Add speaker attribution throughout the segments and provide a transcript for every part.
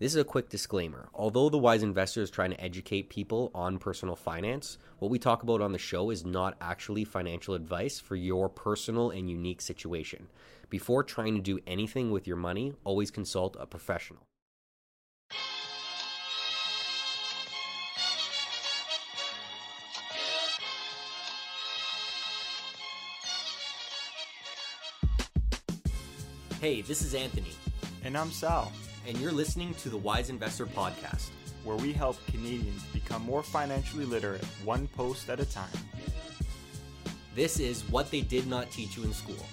Speaker 1: This is a quick disclaimer. Although the Wise Investor is trying to educate people on personal finance, what we talk about on the show is not actually financial advice for your personal and unique situation. Before trying to do anything with your money, always consult a professional. Hey, this is Anthony,
Speaker 2: And I'm Sal,
Speaker 1: and you're listening to the Wise Investor Podcast.
Speaker 2: where we help Canadians become more financially literate one post at a time.
Speaker 1: This is what they did not teach you in school.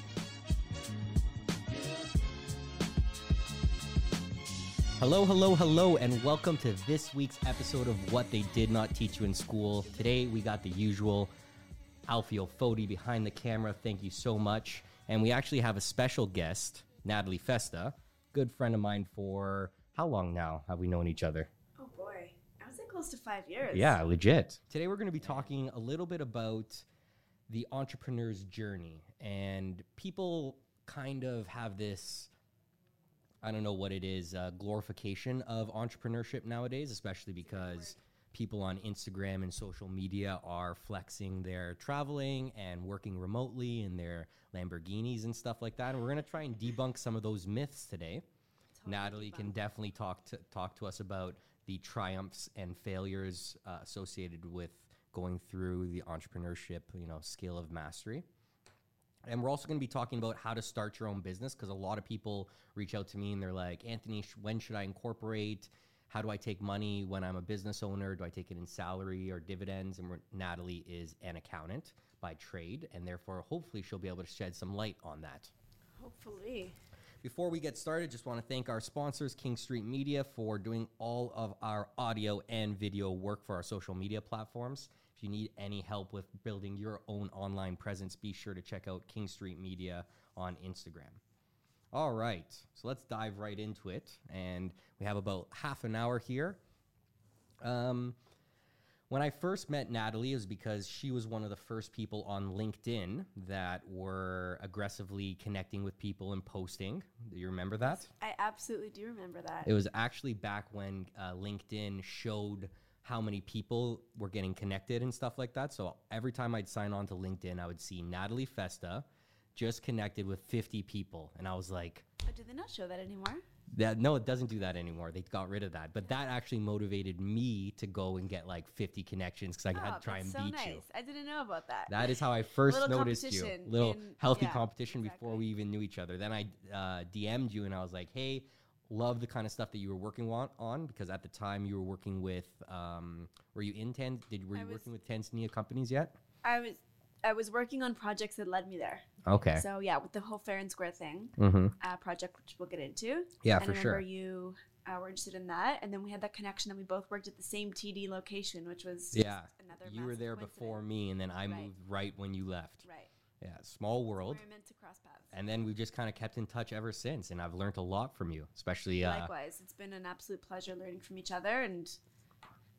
Speaker 1: Hello, hello, hello, and welcome to this week's episode of What They Did Not Teach You in School. Today we got the usual Alfio Fodi behind the camera. Thank you so much. And we actually have a special guest, Natalie Festa, good friend of mine for how long now have we known each other?
Speaker 3: Oh boy, I was like close to five years.
Speaker 1: Yeah, legit. Today we're going to be talking a little bit about the entrepreneur's journey. And people kind of have this, I don't know what it is, uh, glorification of entrepreneurship nowadays, especially because people on Instagram and social media are flexing their traveling and working remotely in their Lamborghinis and stuff like that. And we're going to try and debunk some of those myths today. Natalie can definitely talk to talk to us about the triumphs and failures uh, associated with going through the entrepreneurship, you know, skill of mastery. And we're also going to be talking about how to start your own business because a lot of people reach out to me and they're like, Anthony, when should I incorporate? How do I take money when I'm a business owner? Do I take it in salary or dividends? And we're, Natalie is an accountant by trade, and therefore, hopefully, she'll be able to shed some light on that.
Speaker 3: Hopefully.
Speaker 1: Before we get started, just want to thank our sponsors, King Street Media, for doing all of our audio and video work for our social media platforms. If you need any help with building your own online presence, be sure to check out King Street Media on Instagram. All right, so let's dive right into it. And we have about half an hour here. Um, when I first met Natalie, it was because she was one of the first people on LinkedIn that were aggressively connecting with people and posting. Do you remember that?
Speaker 3: I absolutely do remember that.
Speaker 1: It was actually back when uh, LinkedIn showed how many people were getting connected and stuff like that. So every time I'd sign on to LinkedIn, I would see Natalie Festa just connected with 50 people. And I was like,
Speaker 3: oh, do they not show that anymore?
Speaker 1: That, no, it doesn't do that anymore. They got rid of that. But that actually motivated me to go and get like 50 connections because I had
Speaker 3: oh,
Speaker 1: to try and
Speaker 3: so
Speaker 1: beat
Speaker 3: nice.
Speaker 1: you.
Speaker 3: I didn't know about that.
Speaker 1: That is how I first
Speaker 3: Little
Speaker 1: noticed you. Little
Speaker 3: in-
Speaker 1: healthy
Speaker 3: yeah,
Speaker 1: competition before we even knew each other. Then I uh, DM'd you and I was like, hey, love the kind of stuff that you were working on, on because at the time you were working with, um, were you in Tan? Did were
Speaker 3: I
Speaker 1: you
Speaker 3: was-
Speaker 1: working with Tanzania companies yet?
Speaker 3: I was I was working on projects that led me there.
Speaker 1: Okay.
Speaker 3: So yeah, with the whole fair and square thing
Speaker 1: mm-hmm.
Speaker 3: uh, project, which we'll get into.
Speaker 1: Yeah,
Speaker 3: and
Speaker 1: for
Speaker 3: I remember
Speaker 1: sure.
Speaker 3: you uh, were interested in that, and then we had that connection that we both worked at the same TD location, which was
Speaker 1: Yeah.
Speaker 3: another.
Speaker 1: You were there before me, and then I
Speaker 3: Right.
Speaker 1: moved right when you left.
Speaker 3: Right.
Speaker 1: Yeah, small world.
Speaker 3: We're meant to cross paths.
Speaker 1: And then we've just kind of kept in touch ever since, and I've learned a lot from you, especially uh,
Speaker 3: Likewise, it's been an absolute pleasure learning from each other and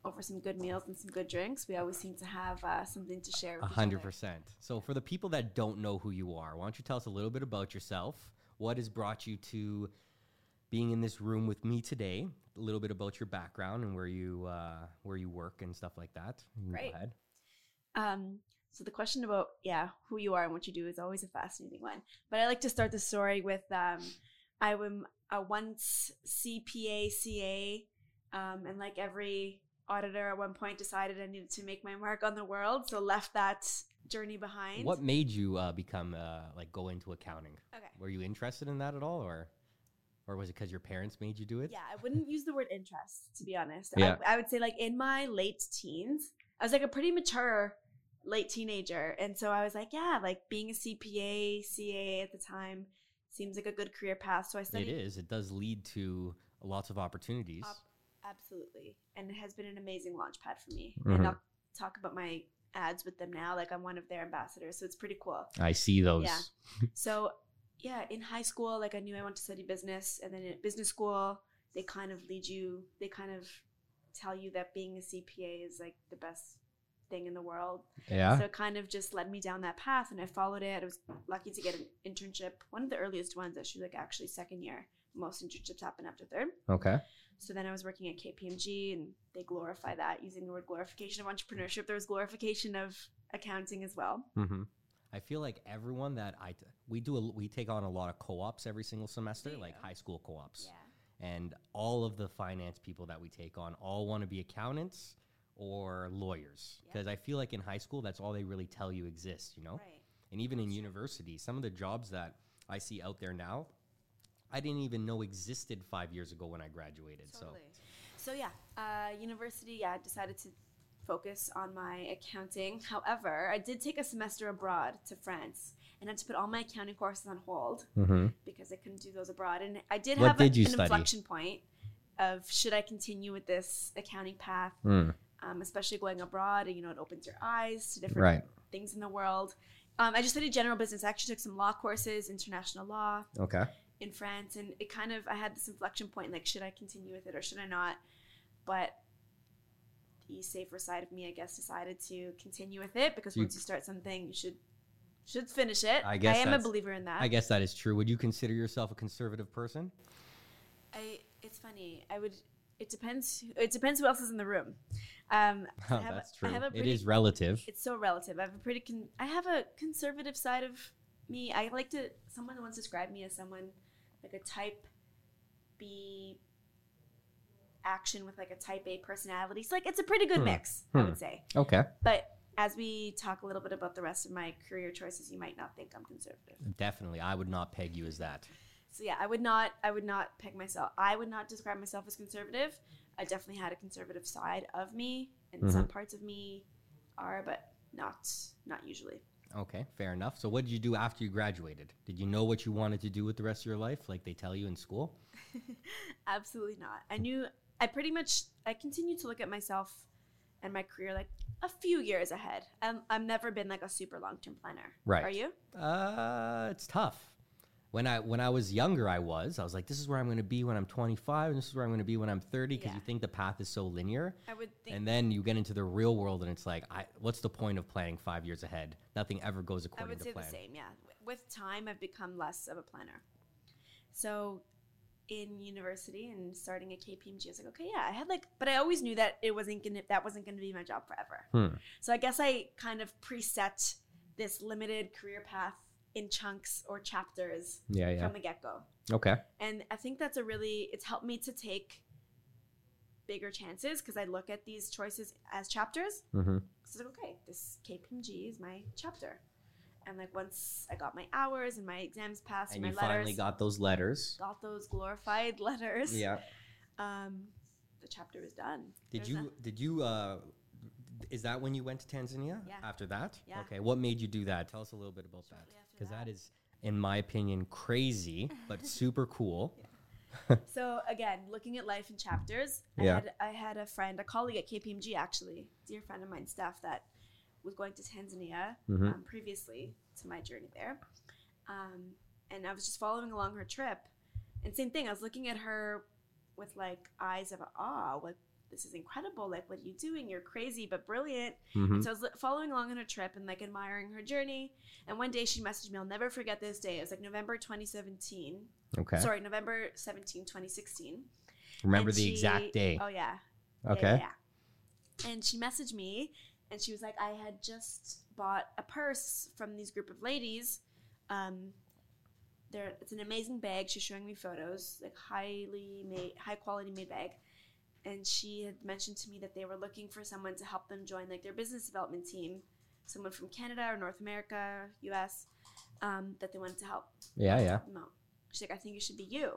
Speaker 3: over some good meals and some good drinks. We always seem to have uh, something to share
Speaker 1: A
Speaker 3: with
Speaker 1: hundred percent. So, for the people that don't know who you are, why don't you tell us a little bit about yourself? What has brought you to being in this room with me today? A little bit about your background and where you uh, where you work and stuff like that. Can go ahead.
Speaker 3: Um, so the question about yeah who you are and what you do is always a fascinating one. But I like to start the story with um, I am a once CPA CA, um, and like every auditor at one point decided I needed to make my mark on the world, so left that journey behind.
Speaker 1: What made you uh, become uh, like go into accounting?
Speaker 3: Okay.
Speaker 1: Were you interested in that at all, or or was it because your parents made you do it?
Speaker 3: Yeah, I wouldn't use the word interest to be honest.
Speaker 1: Yeah.
Speaker 3: I, I would say like in my late teens, I was like a pretty mature late teenager, and so I was like, yeah, like being a CPA, CA at the time seems like a good career path. So I
Speaker 1: It
Speaker 3: studied
Speaker 1: is. It does lead to lots of opportunities.
Speaker 3: Op- absolutely, and it has been an amazing launch pad for me.
Speaker 1: Mhm.
Speaker 3: And I'll talk about my ads with them now. Like I'm one of their ambassadors, so it's pretty cool.
Speaker 1: I see those.
Speaker 3: Yeah. So, yeah, in high school, like I knew I wanted to study business, and then at business school, they kind of lead you. They kind of tell you that being a CPA is like the best thing in the world.
Speaker 1: Yeah.
Speaker 3: So it kind of just led me down that path, and I followed it. I was lucky to get an internship, one of the earliest ones, actually, like actually second year. Most internships happen after third.
Speaker 1: okay.
Speaker 3: So then I was working at KPMG, and they glorify that using the word glorification of entrepreneurship. There was glorification of accounting as well.
Speaker 1: Mm-hmm. I feel like everyone that I t- we do a, we take on a lot of co-ops every single semester,
Speaker 3: There
Speaker 1: like
Speaker 3: go.
Speaker 1: high school co-ops,
Speaker 3: Yeah.
Speaker 1: and all of the finance people that we take on all want to be accountants or lawyers
Speaker 3: Yeah.
Speaker 1: because I feel like in high school that's all they really tell you exists, you know.
Speaker 3: Right.
Speaker 1: And even in university, some of the jobs that I see out there now, I didn't even know existed five years ago when I graduated.
Speaker 3: Totally. So yeah, uh, university. Yeah, I decided to focus on my accounting. However, I did take a semester abroad to France and had to put all my accounting courses on hold
Speaker 1: mm-hmm.
Speaker 3: because I couldn't do those abroad. And I did
Speaker 1: What
Speaker 3: have
Speaker 1: did
Speaker 3: a, an
Speaker 1: study?
Speaker 3: inflection point of should I continue with this accounting path,
Speaker 1: mm.
Speaker 3: um, especially going abroad. And you know, it opens your eyes to different
Speaker 1: right.
Speaker 3: things in the world. Um, I just studied general business. I actually took some law courses, international law
Speaker 1: Okay.
Speaker 3: In France, and it kind of I had this inflection point like should I continue with it or should I not? But the safer side of me, I guess, decided to continue with it because once you start something, you should should finish it.
Speaker 1: I guess
Speaker 3: I am a believer in that.
Speaker 1: I guess that is true. Would you consider yourself a conservative person?
Speaker 3: I it's funny. I would. It depends. It depends who else is in the room. Um, I have a-
Speaker 1: That's true.
Speaker 3: pretty-
Speaker 1: is relative.
Speaker 3: It's so relative. I have a pretty. Con- I have a conservative side of me. I like to. Someone once described me as someone like a type B action with like a type A personality. So like it's a pretty good
Speaker 1: Hmm.
Speaker 3: mix, I
Speaker 1: Hmm.
Speaker 3: would say.
Speaker 1: Okay.
Speaker 3: But as we talk a little bit about the rest of my career choices, you might not think I'm conservative.
Speaker 1: Definitely. I would not peg you as that.
Speaker 3: So yeah, I would not. I would not peg myself. I would not describe myself as conservative. I definitely had a conservative side of me, and some parts of me are, but not not usually.
Speaker 1: Okay, fair enough. So, what did you do after you graduated? Did you know what you wanted to do with the rest of your life, like they tell you in school?
Speaker 3: Absolutely not. I knew. I pretty much. I continued to look at myself and my career like a few years ahead. I'm, I've never been like a super long term planner.
Speaker 1: Right.
Speaker 3: Are you?
Speaker 1: Uh, it's tough. When I when I was younger, I was. I was like, this is where I'm going to be when I'm 25, and this is where I'm going to be when I'm 30, because
Speaker 3: Yeah.
Speaker 1: you think the path is so linear.
Speaker 3: I would think.
Speaker 1: And then you get into the real world, and it's like, I, what's the point of planning five years ahead? Nothing ever goes according to plan.
Speaker 3: I would say the same. Yeah. With time, I've become less of a planner. So, in university and starting at KPMG, I was like, okay, yeah, I had like, but I always knew that it wasn't gonna that wasn't gonna be my job forever.
Speaker 1: Hmm.
Speaker 3: So I guess I kind of preset this limited career path in chunks or chapters
Speaker 1: Yeah, yeah.
Speaker 3: from the get go.
Speaker 1: Okay.
Speaker 3: And I think that's a really, it's helped me to take bigger chances because I look at these choices as chapters.
Speaker 1: Mm-hmm.
Speaker 3: So like, okay, this KPMG is my chapter. And like once I got my hours and my exams passed
Speaker 1: And
Speaker 3: and,
Speaker 1: you
Speaker 3: letters,
Speaker 1: finally got those letters.
Speaker 3: got those glorified letters.
Speaker 1: Yeah.
Speaker 3: Um, the chapter was done.
Speaker 1: Did
Speaker 3: There's
Speaker 1: you
Speaker 3: a-
Speaker 1: did you uh is that when you went to Tanzania?
Speaker 3: Yeah.
Speaker 1: After that?
Speaker 3: Yeah.
Speaker 1: Okay. What made you do that? Tell us a little bit about that.
Speaker 3: Shortly after
Speaker 1: Because that is, in my opinion, crazy, but super cool.
Speaker 3: so again, looking at life in chapters,
Speaker 1: Yeah.
Speaker 3: I had I had a friend, a colleague at KPMG actually, dear friend of mine, Steph, that was going to Tanzania
Speaker 1: Mhm.
Speaker 3: um, previously to my journey there, um, and I was just following along her trip, and same thing, I was looking at her with like eyes of awe, like this is incredible, like what are you doing? You're crazy but brilliant.
Speaker 1: Mhm.
Speaker 3: And so I was following along on her trip and like admiring her journey. And one day she messaged me, I'll never forget this day. It was like November 2017.
Speaker 1: Okay.
Speaker 3: Sorry, November 17, 2016.
Speaker 1: Remember
Speaker 3: And
Speaker 1: the
Speaker 3: she-
Speaker 1: exact day.
Speaker 3: Oh, yeah. Yeah,
Speaker 1: okay.
Speaker 3: Yeah, yeah. And she messaged me and she was like, I had just bought a purse from these group of ladies. Um, they're, it's an amazing bag. She's showing me photos, like highly made, high quality made bag. And she had mentioned to me that they were looking for someone to help them join like their business development team, someone from Canada or North America, U.S. Um, that they wanted to help
Speaker 1: Yeah, yeah.
Speaker 3: no. She's like, I think it should be you.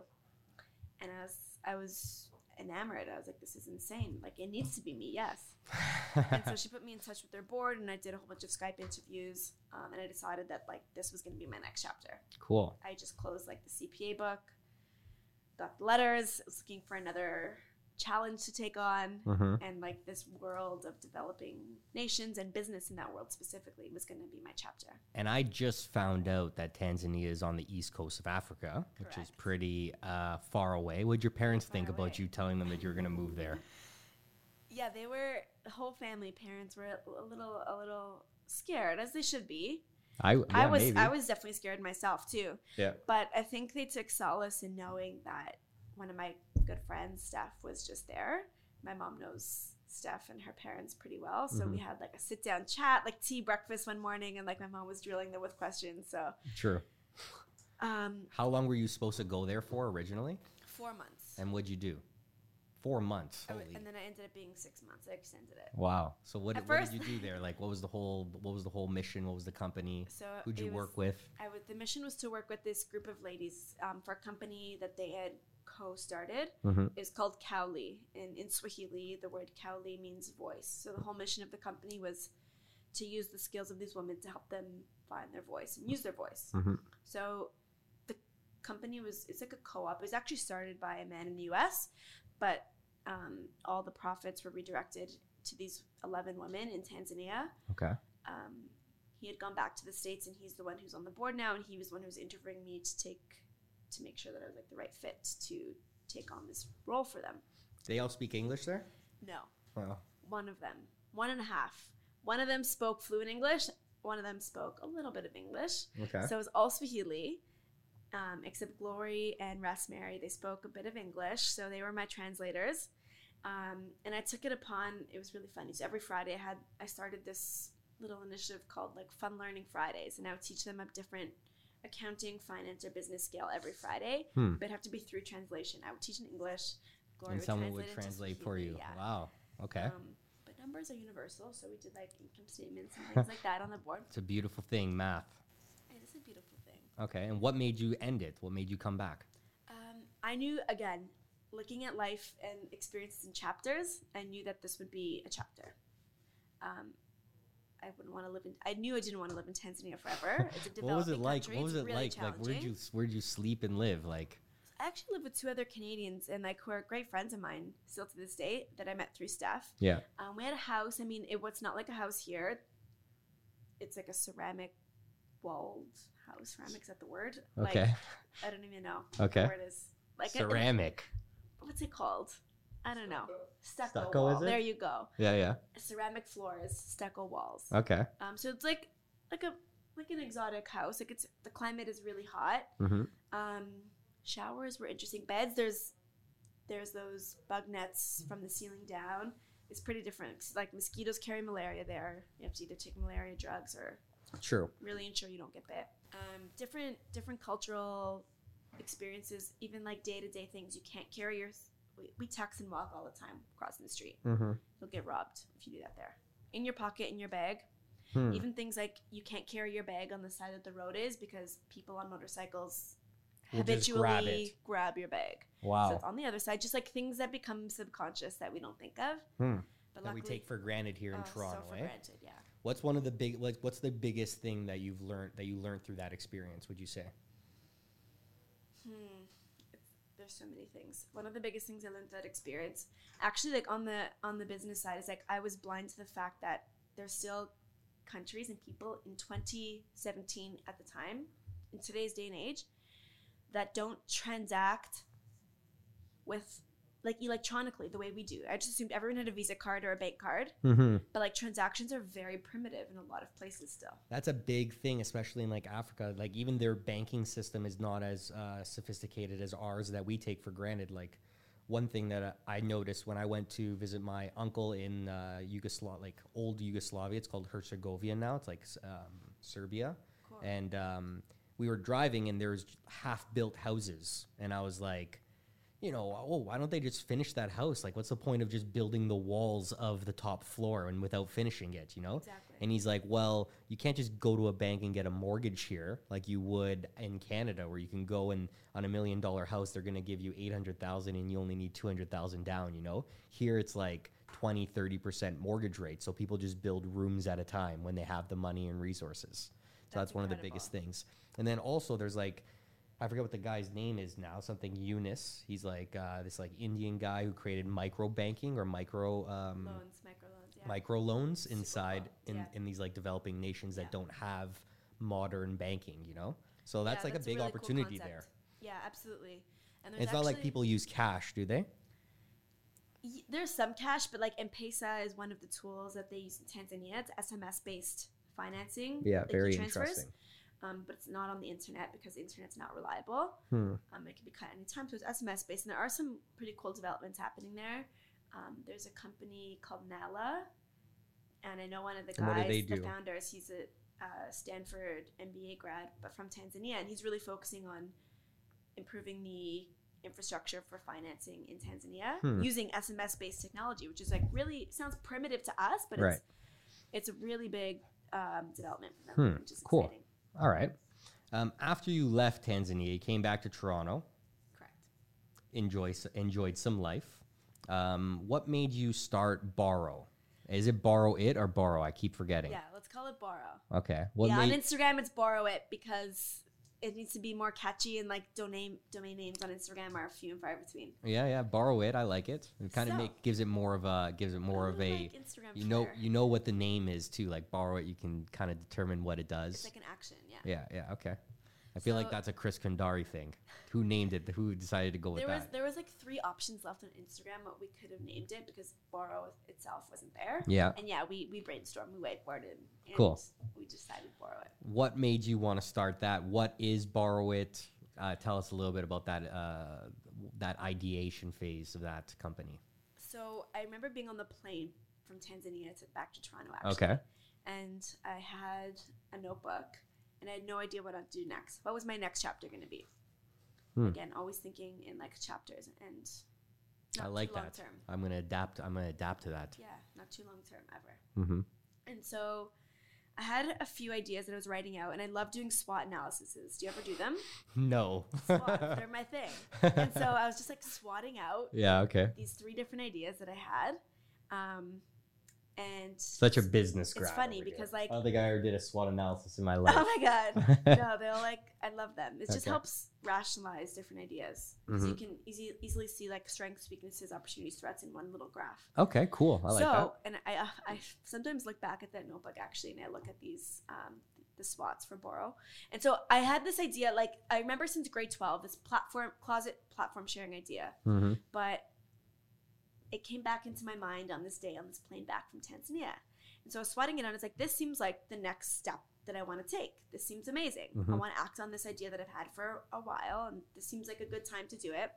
Speaker 3: And I was, I was enamored. I was like, this is insane. Like, it needs to be me, yes. and so she put me in touch with their board, and I did a whole bunch of Skype interviews. Um, and I decided that like this was going to be my next chapter.
Speaker 1: cool.
Speaker 3: I just closed like the CPA book, got the letters. I was looking for another challenge to take on.
Speaker 1: hmm
Speaker 3: And like this world of developing nations and business in that world specifically was going to be my chapter.
Speaker 1: And I just found out that Tanzania is on the east coast of Africa, which is pretty uh, far away. What did your parents think
Speaker 3: Far
Speaker 1: about you telling them that you're going to move there?
Speaker 3: Yeah, they were the whole family. Parents were a little, a little scared, as they should be.
Speaker 1: I, yeah,
Speaker 3: I was,
Speaker 1: maybe.
Speaker 3: I was definitely scared myself too.
Speaker 1: Yeah.
Speaker 3: But I think they took solace in knowing that one of my good friends, Steph, was just there. My mom knows Steph and her parents pretty well, so we
Speaker 1: Mhm.
Speaker 3: had like a sit down chat, like tea breakfast one morning, and like my mom was drilling them with questions. So,
Speaker 1: True.
Speaker 3: um,
Speaker 1: How long were you supposed to go there for originally?
Speaker 3: four months,
Speaker 1: And what'd you do? Four months.
Speaker 3: I w-
Speaker 1: Holy.
Speaker 3: and then I ended up being six months. I extended it.
Speaker 1: Wow. So what,
Speaker 3: At
Speaker 1: what
Speaker 3: first-
Speaker 1: did you do there? Like, what was the whole what was the whole mission? What was the company?
Speaker 3: So
Speaker 1: Who'd
Speaker 3: it
Speaker 1: you work with?
Speaker 3: I would. The mission was to work with this group of ladies um, for a company that they had co-started.
Speaker 1: Mm-hmm.
Speaker 3: It was called Kauli. In in Swahili, the word Kauli means voice. So the whole mission of the company was to use the skills of these women to help them find their voice and use their voice.
Speaker 1: Mhm.
Speaker 3: So the company was it's like a co-op. It was actually started by a man in the U.S., but um, all the profits were redirected to these eleven women in Tanzania
Speaker 1: Okay.
Speaker 3: um, he had gone back to the states and he's the one who's on the board now and he was the one who was interviewing me to take to make sure that i was like the right fit to take on this role for them
Speaker 1: They all speak English there.
Speaker 3: no
Speaker 1: Wow.
Speaker 3: one of them one and a half one of them spoke fluent english one of them spoke a little bit of english
Speaker 1: Okay.
Speaker 3: so it was all swahili um, except glory and rosemary they spoke a bit of english so they were my translators um, and i took it upon it was really funny so every friday i had i started this little initiative called like fun learning fridays and i would teach them a different accounting finance or business scale every friday
Speaker 1: Hmm.
Speaker 3: but it'd have to be through translation i would teach in english glory
Speaker 1: and someone would
Speaker 3: translate into
Speaker 1: translate for you.
Speaker 3: yeah.
Speaker 1: Wow. Okay.
Speaker 3: um, but numbers are universal so we did like income statements and things like that on the board
Speaker 1: it's a beautiful thing, math.
Speaker 3: it is a beautiful
Speaker 1: Okay. And what made you end it? What made you come back?
Speaker 3: Um, I knew again, looking at life and experiences in chapters, I knew that this would be a chapter. Um, I wouldn't want to live in. I knew I didn't want to live in Tanzania forever. It's a developing
Speaker 1: what was it like?
Speaker 3: country.
Speaker 1: What was it
Speaker 3: really
Speaker 1: like? Like where'd you where'd you sleep and live? Like
Speaker 3: I actually live with two other Canadians and like who are great friends of mine still to this day that I met through Steph.
Speaker 1: yeah.
Speaker 3: Um, we had a house. I mean, it was not like a house here. It's like a ceramic walled house. Ceramic is that the word?
Speaker 1: Okay.
Speaker 3: Like, I don't even know
Speaker 1: Okay.
Speaker 3: where it is. Like a-
Speaker 1: Ceramic.
Speaker 3: what's it called? I don't know. Stucco,
Speaker 1: Stucco,
Speaker 3: wall.
Speaker 1: is it?
Speaker 3: There you go.
Speaker 1: Yeah. Yeah.
Speaker 3: Ceramic floors, stucco walls.
Speaker 1: Okay.
Speaker 3: Um, so it's like like a like an exotic house. Like it's the climate is really hot.
Speaker 1: Mm-hmm.
Speaker 3: Um, showers were interesting. Beds there's there's those bug nets from the ceiling down. It's pretty different. 'cause, Like mosquitoes carry malaria there. You have to either take malaria drugs or
Speaker 1: True.
Speaker 3: really ensure you don't get bit. Um, different different cultural experiences, even like day to day things. You can't carry your. We, we tax and walk all the time crossing the street.
Speaker 1: Mm-hmm.
Speaker 3: You'll get robbed if you do that there. In your pocket, in your bag.
Speaker 1: Hmm.
Speaker 3: Even things like you can't carry your bag on the side that the road is because people on motorcycles
Speaker 1: Will
Speaker 3: habitually
Speaker 1: grab
Speaker 3: grab your bag.
Speaker 1: Wow.
Speaker 3: So it's on the other side, just like things that become subconscious that we don't think of.
Speaker 1: Hmm.
Speaker 3: But
Speaker 1: that we take for granted here in
Speaker 3: oh,
Speaker 1: Toronto,
Speaker 3: so for
Speaker 1: eh?
Speaker 3: granted.
Speaker 1: What's one of the big like what's the biggest thing that you've learned that you learned through that experience, would you say?
Speaker 3: Hmm. There's so many things. One of the biggest things I learned that experience, actually, like on the on the business side, is like I was blind to the fact that there's still countries and people in 2017 at the time, in today's day and age, that don't transact with like electronically the way we do. I just assumed everyone had a Visa card or a bank card,
Speaker 1: Mm-hmm.
Speaker 3: but like transactions are very primitive in a lot of places still.
Speaker 1: That's a big thing, especially in like Africa. Like even their banking system is not as uh, sophisticated as ours that we take for granted. Like one thing that uh, I noticed when I went to visit my uncle in uh, Yugoslavia, like old Yugoslavia, it's called Herzegovina now. It's like um, Serbia,
Speaker 3: Cool.
Speaker 1: and um, we were driving and there's half-built houses, and I was like. You know, oh, why don't they just finish that house? Like, what's the point of just building the walls of the top floor and without finishing it? You know,
Speaker 3: Exactly.
Speaker 1: and he's like, well, you can't just go to a bank and get a mortgage here like you would in Canada, where you can go and on a million dollar house, they're going to give you 800,000 and you only need 200,000 down, you know? Here it's like 20, 30% mortgage rate. So people just build rooms at a time when they have the money and resources. So that's,
Speaker 3: That's
Speaker 1: one of the biggest things. And then also there's like, I forget what the guy's name is now. Something Yunus. He's like uh, this like Indian guy who created micro banking or micro um,
Speaker 3: loans, micro loans, yeah.
Speaker 1: micro loans inside
Speaker 3: loans,
Speaker 1: in,
Speaker 3: yeah.
Speaker 1: in these like developing nations that
Speaker 3: Yeah.
Speaker 1: don't have modern banking, you know? So that's
Speaker 3: Yeah,
Speaker 1: like a big
Speaker 3: really
Speaker 1: opportunity
Speaker 3: concept.
Speaker 1: there.
Speaker 3: Yeah, absolutely. And
Speaker 1: It's not like people use cash, do they?
Speaker 3: y- there's some cash, but like M-Pesa is one of the tools that they use in Tanzania. It's SMS based financing. like,
Speaker 1: very
Speaker 3: e-transfers. Um, but it's not on the internet because the internet's not reliable.
Speaker 1: Hmm.
Speaker 3: Um, it can be cut anytime, so it's SMS based, and there are some pretty cool developments happening there. Um, there's a company called Nala, and I know one of the
Speaker 1: And what do
Speaker 3: guys, the founders. He's a uh, Stanford MBA grad, but from Tanzania, and he's really focusing on improving the infrastructure for financing in Tanzania
Speaker 1: Hmm.
Speaker 3: using SMS based technology, which is like really sounds primitive to us, but
Speaker 1: Right.
Speaker 3: it's it's a really big um, development for them,
Speaker 1: Hmm,
Speaker 3: which is
Speaker 1: cool.
Speaker 3: exciting.
Speaker 1: All right. Um, after you left Tanzania, you came back to Toronto,
Speaker 3: Correct.
Speaker 1: enjoy enjoyed some life. Um, what made you start Borrow? Is it Borrow It or Borrow? I keep forgetting.
Speaker 3: Yeah, let's call it borrow.
Speaker 1: Okay. What
Speaker 3: yeah,
Speaker 1: made
Speaker 3: on Instagram it's borrow it because it needs to be more catchy and like domain domain names on Instagram are few and far between.
Speaker 1: Yeah, yeah, Borrow It. I like it. It kind of
Speaker 3: So-
Speaker 1: make gives it more of a gives it more of a
Speaker 3: like Instagram.
Speaker 1: you know
Speaker 3: Twitter.
Speaker 1: you know what the name is too. Like Borrow It, you can kind of determine what it does.
Speaker 3: it's like an action. Yeah.
Speaker 1: yeah, yeah, okay. I feel like that's a Chris Kandari thing. Who named it? Who decided to go with
Speaker 3: There was
Speaker 1: that?
Speaker 3: there was like three options left on Instagram what we could have named it because borrow itself wasn't there.
Speaker 1: Yeah.
Speaker 3: And yeah, we we brainstormed, we whiteboarded, and
Speaker 1: Cool.
Speaker 3: we decided borrow it.
Speaker 1: What made you want to start that? What is Borrow It? Uh, tell us a little bit about that uh, that ideation phase of that company.
Speaker 3: So I remember being on the plane from Tanzania to back to Toronto actually.
Speaker 1: Okay.
Speaker 3: And I had a notebook and I had no idea what I'd do next. What was my next chapter going to be?
Speaker 1: Hmm.
Speaker 3: Again, always thinking in like chapters and
Speaker 1: I like that.
Speaker 3: term.
Speaker 1: I'm gonna adapt. I'm gonna adapt to that.
Speaker 3: Yeah, not too long term ever.
Speaker 1: Mm-hmm.
Speaker 3: And so I had a few ideas that I was writing out, and I love doing SWOT analyses. Do you ever do them?
Speaker 1: No.
Speaker 3: SWOT, they're my thing. And so I was just like swatting out
Speaker 1: yeah. Okay.
Speaker 3: these three different ideas that I had. Um, and
Speaker 1: Such a business
Speaker 3: graph.
Speaker 1: It's
Speaker 3: funny
Speaker 1: here.
Speaker 3: because, like-
Speaker 1: I don't think I ever did a SWOT analysis in my life.
Speaker 3: Oh my god. no, they're like I love them. It just helps rationalize different ideas. So
Speaker 1: Mhm.
Speaker 3: you can easy, easily see like strengths, weaknesses, opportunities, threats in one little graph.
Speaker 1: okay. Cool. I like
Speaker 3: so, and I, uh, I sometimes look back at that notebook actually, and I look at these um, the SWOTs for Borrow. And so I had this idea, like I remember since grade twelve, this platform closet platform sharing idea.
Speaker 1: Mm-hmm.
Speaker 3: but it came back into my mind on this day on this plane back from Tanzania. And so I was swatting it out. It's like this seems like the next step that I want to take. This seems amazing. I
Speaker 1: Mhm.
Speaker 3: want to act on this idea that I've had for a while, and this seems like a good time to do it.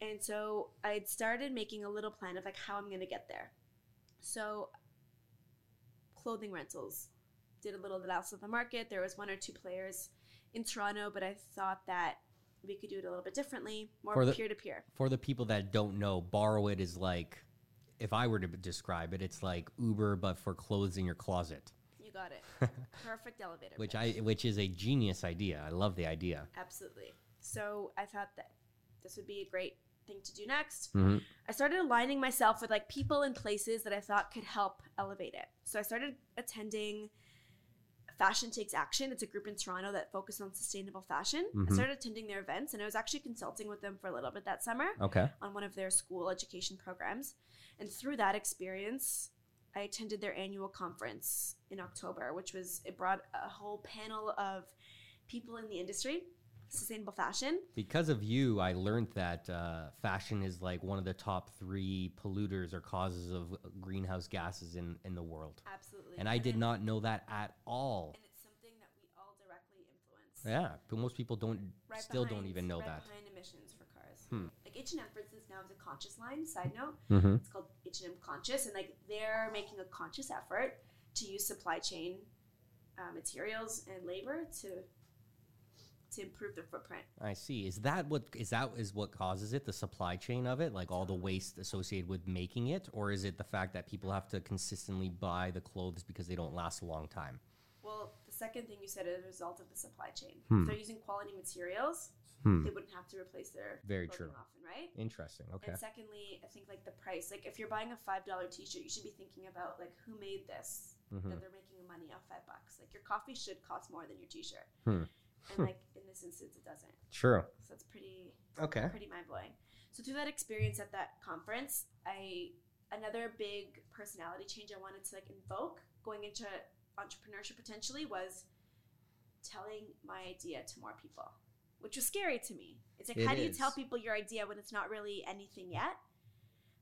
Speaker 3: And so I had started making a little plan of like how I'm going to get there. So clothing rentals did a little analysis of the market. There was one or two players in Toronto, but I thought that we could do it a little bit differently, more
Speaker 1: For the-
Speaker 3: peer to peer.
Speaker 1: For the people that don't know, Borrow It is like, if I were to describe it, it's like Uber but for clothes in your closet,
Speaker 3: You got it. Perfect elevator.
Speaker 1: which
Speaker 3: pitch.
Speaker 1: I which is a genius idea. I love the idea.
Speaker 3: absolutely. So I thought that this would be a great thing to do next.
Speaker 1: Mm-hmm.
Speaker 3: I started aligning myself with like people and places that I thought could help elevate it. So I started attending Fashion Takes Action. It's a group in Toronto that focuses on sustainable fashion.
Speaker 1: Mhm.
Speaker 3: I started attending their events and I was actually consulting with them for a little bit that summer
Speaker 1: Okay.
Speaker 3: on one of their school education programs. And through that experience, I attended their annual conference in October, which was it brought a whole panel of people in the industry, sustainable fashion.
Speaker 1: Because of you, I learned that uh, fashion is like one of the top three polluters or causes of greenhouse gases in, in the world.
Speaker 3: Absolutely.
Speaker 1: And I did not know that at all.
Speaker 3: And it's something that we all directly influence.
Speaker 1: Yeah, but most people don't
Speaker 3: Right
Speaker 1: still don't even know
Speaker 3: right
Speaker 1: that.
Speaker 3: behind emissions for cars.
Speaker 1: Hmm.
Speaker 3: Like H&M, for instance, now has a conscious line. Side note,
Speaker 1: Mm-hmm.
Speaker 3: it's called H&M Conscious, and like they're making a conscious effort to use supply chain uh, materials and labor to to improve their footprint.
Speaker 1: I see. Is that what is that is what causes it? The supply chain of it, like all the waste associated with making it, or is it the fact that people have to consistently buy the clothes because they don't last a long time?
Speaker 3: Well, the second thing you said is a result of the supply chain.
Speaker 1: Hmm.
Speaker 3: If they're using quality materials,
Speaker 1: Hmm.
Speaker 3: they wouldn't have to replace their
Speaker 1: Very true.
Speaker 3: often, right?
Speaker 1: Interesting. Okay.
Speaker 3: And secondly, I think like the price. Like if you're buying a five dollar T-shirt, you should be thinking about like who made this.
Speaker 1: Mhm.
Speaker 3: That they're making money off five bucks. Like your coffee should cost more than your T-shirt.
Speaker 1: Hmm.
Speaker 3: And hmm. like in this instance, it doesn't.
Speaker 1: True.
Speaker 3: So that's pretty
Speaker 1: Okay.
Speaker 3: pretty mind blowing. So through that experience at that conference, I another big personality change I wanted to like invoke going into entrepreneurship potentially was telling my idea to more people, which was scary to me. It's like
Speaker 1: It
Speaker 3: how do you tell people your idea when it's not really anything yet?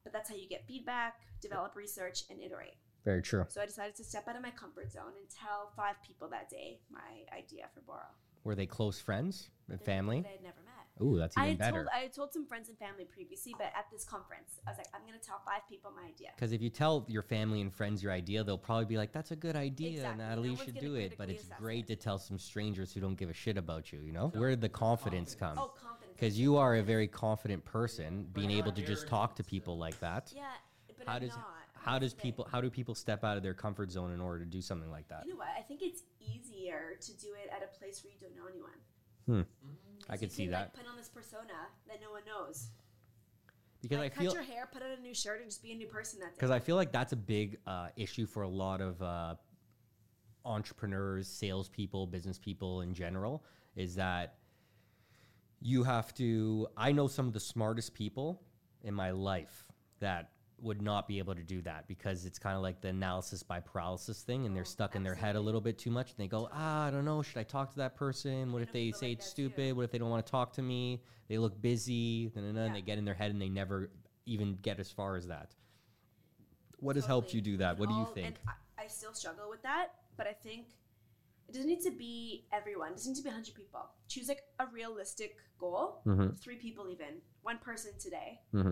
Speaker 3: But that's how you get feedback, develop research, and iterate.
Speaker 1: Very true.
Speaker 3: So I decided to step out of my comfort zone and tell five people that day my idea for Boro.
Speaker 1: Were they close friends and
Speaker 3: They're
Speaker 1: family?
Speaker 3: people that I had never met.
Speaker 1: Ooh, that's
Speaker 3: I
Speaker 1: even
Speaker 3: had
Speaker 1: better.
Speaker 3: told I had told some friends and family previously, but at this conference, I was like, I'm gonna tell five people my idea.
Speaker 1: Because if you tell your family and friends your idea, they'll probably be like, "That's a good idea,
Speaker 3: Exactly.
Speaker 1: Natalie.
Speaker 3: No
Speaker 1: you should do it." But it's great
Speaker 3: it.
Speaker 1: to tell some strangers who don't give a shit about you. You know, where did the confidence come?
Speaker 3: Oh, confidence.
Speaker 1: Because you are a very confident person, being able to just talk to people like that.
Speaker 3: Yeah, but
Speaker 1: How
Speaker 3: I'm
Speaker 1: does
Speaker 3: not.
Speaker 1: how does
Speaker 3: the thing.
Speaker 1: people how do people step out of their comfort zone in order to do something like that?
Speaker 3: You know what? I think it's easier to do it at a place where you don't know anyone.
Speaker 1: I
Speaker 3: So
Speaker 1: could see
Speaker 3: can,
Speaker 1: that
Speaker 3: Like, put on this persona that no one knows.
Speaker 1: because
Speaker 3: like,
Speaker 1: I feel
Speaker 3: cut your hair, put on a new shirt, and just be a new person that day.
Speaker 1: because I feel like that's a big uh, issue for a lot of uh, entrepreneurs, salespeople, business people in general. Is that you have to? I know some of the smartest people in my life that would not be able to do that because it's kind of like the analysis by paralysis thing, and they're
Speaker 3: Oh,
Speaker 1: stuck in their head a little bit too much. And they go, ah, I don't know, should I talk to that person? What if they say
Speaker 3: like
Speaker 1: it's
Speaker 3: that too.
Speaker 1: stupid? What if they don't want to talk to me? They look busy, and
Speaker 3: Yeah.
Speaker 1: they get in their head and they never even get as far as that. What has helped you do that? What do you think?
Speaker 3: And I, I still struggle with that, but I think it doesn't need to be everyone. It doesn't need to be 100 people. Choose like a realistic goal,
Speaker 1: Mm-hmm.
Speaker 3: three people even, one person today,
Speaker 1: Mm-hmm.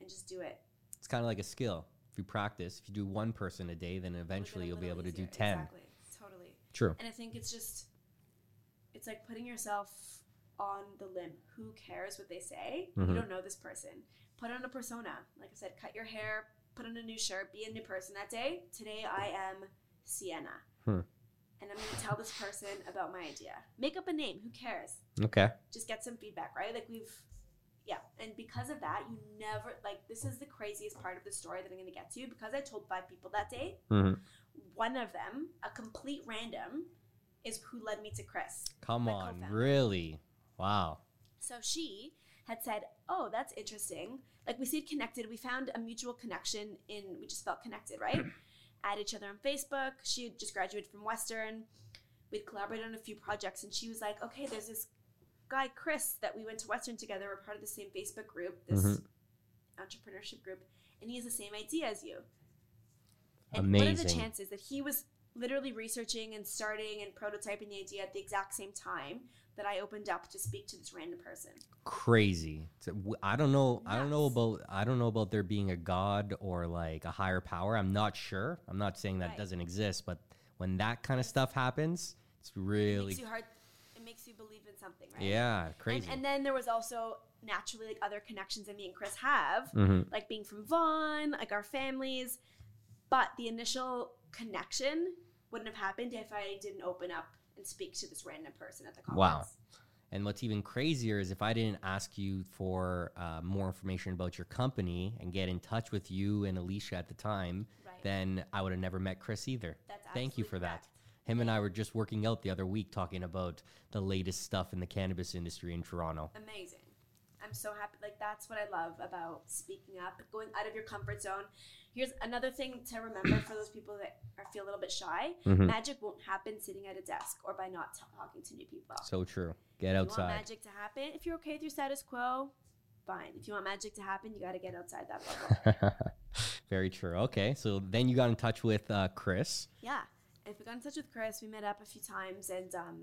Speaker 3: and just do it.
Speaker 1: It's kind of like a skill. If you practice, if you do one person a day, then eventually you'll be able to do 10.
Speaker 3: Exactly. Totally.
Speaker 1: True.
Speaker 3: And I think it's just, it's like putting yourself on the limb. Who cares what they say?
Speaker 1: Mhm.
Speaker 3: You don't know this person. Put on a persona. Like I said, cut your hair, put on a new shirt, be a new person that day. Today I am Sienna.
Speaker 1: Hmm.
Speaker 3: And I'm going to tell this person about my idea. Make up a name. Who cares?
Speaker 1: Okay.
Speaker 3: Just get some feedback, right? Like we've, yeah. And because of that, you never, like, this is the craziest part of the story that I'm going to get to. Because I told five people that day,
Speaker 1: Mm-hmm.
Speaker 3: one of them, a complete random, is who led me to Chris.
Speaker 1: Come on,
Speaker 3: co-founder.
Speaker 1: really? Wow.
Speaker 3: So she had said, "Oh, that's interesting. Like we stayed connected. We found a mutual connection in. We just felt connected, right? At each other on Facebook. She had just graduated from Western. We'd collaborated on a few projects, and she was like, "Okay, there's this guy Chris that we went to Western together. We're part of the same Facebook group, this
Speaker 1: Mhm.
Speaker 3: entrepreneurship group, and he has the same idea as you. And what are the chances that he was literally researching and starting and prototyping the idea at the exact same time that I opened up to speak to this random person?
Speaker 1: Crazy. I don't know. I don't know about. I don't know about there being a god or like a higher power. I'm not sure. I'm not saying that
Speaker 3: Right.
Speaker 1: doesn't exist, but when that kind of stuff happens, it's
Speaker 3: It
Speaker 1: really
Speaker 3: makes you hard. Makes you believe in something, right?
Speaker 1: yeah crazy.
Speaker 3: and then there was also naturally like other connections that me and Chris have,
Speaker 1: Mhm.
Speaker 3: like being from Vaughan, like our families. But the initial connection wouldn't have happened if I didn't open up and speak to this random person at the conference.
Speaker 1: Wow. And what's even crazier is if I didn't ask you for uh, more information about your company and get in touch with you and Alicia at the time,
Speaker 3: Right.
Speaker 1: then I would have never met Chris either.
Speaker 3: That's
Speaker 1: Thank you for that. Him and I were just working out the other week talking about the latest stuff in the cannabis industry in Toronto.
Speaker 3: amazing. I'm so happy. Like that's what I love about speaking up, going out of your comfort zone. Here's another thing to remember for those people that are, feel a little bit shy.
Speaker 1: Mhm.
Speaker 3: Magic won't happen sitting at a desk or by not talking to new people.
Speaker 1: So true. Get
Speaker 3: if you want
Speaker 1: outside.
Speaker 3: magic to happen, if you're okay with your status quo, fine. If you want magic to happen, you got to get outside that bubble.
Speaker 1: Very true. Okay, so then you got in touch with uh, Chris.
Speaker 3: yeah. And we got in touch with Chris. We met up a few times, and um,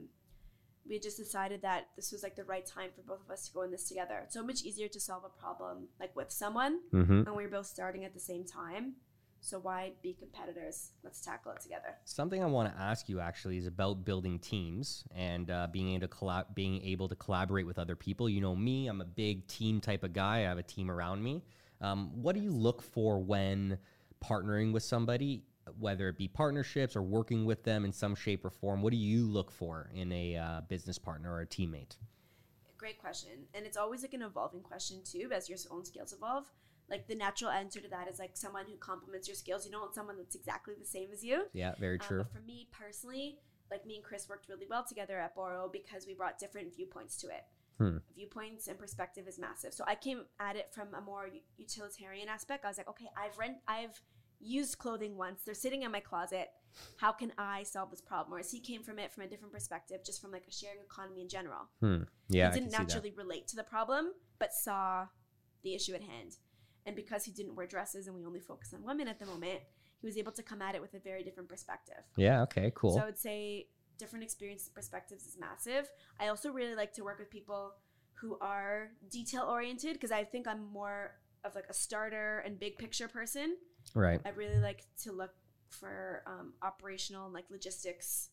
Speaker 3: we just decided that this was like the right time for both of us to go in this together. It's so much easier to solve a problem like with someone
Speaker 1: Mm-hmm.
Speaker 3: when we were both starting at the same time. So why be competitors? Let's tackle it together.
Speaker 1: Something I want to ask you actually is about building teams and uh, being able to collab- being able to collaborate with other people. You know me, I'm a big team type of guy. I have a team around me. Um, what do you look for when partnering with somebody, whether it be partnerships or working with them in some shape or form? What do you look for in a uh, business partner or a teammate?
Speaker 3: Great question. And it's always like an evolving question too, as your own skills evolve. Like the natural answer to that is like someone who complements your skills. You don't want someone that's exactly the same as you.
Speaker 1: Yeah, very
Speaker 3: Um,
Speaker 1: true.
Speaker 3: but for me personally, like me and Chris worked really well together at Boro because we brought different viewpoints to it.
Speaker 1: Hmm.
Speaker 3: Viewpoints and perspective is massive. So I came at it from a more utilitarian aspect. I was like, okay, I've rent, I've used clothing once. They're sitting in my closet. How can I solve this problem? Whereas he came from it from a different perspective, just from like a sharing economy in general.
Speaker 1: Hmm. Yeah, I
Speaker 3: he didn't naturally relate to the problem, but saw the issue at hand. And because he didn't wear dresses and we only focus on women at the moment, he he was able to come at it with a very different perspective.
Speaker 1: Yeah. Okay. Cool.
Speaker 3: So I would say different experiences, perspectives is massive. I also really like to work with people who are detail oriented because I think I'm more of like a starter and big picture person.
Speaker 1: Right.
Speaker 3: I really like to look for um, operational like logistics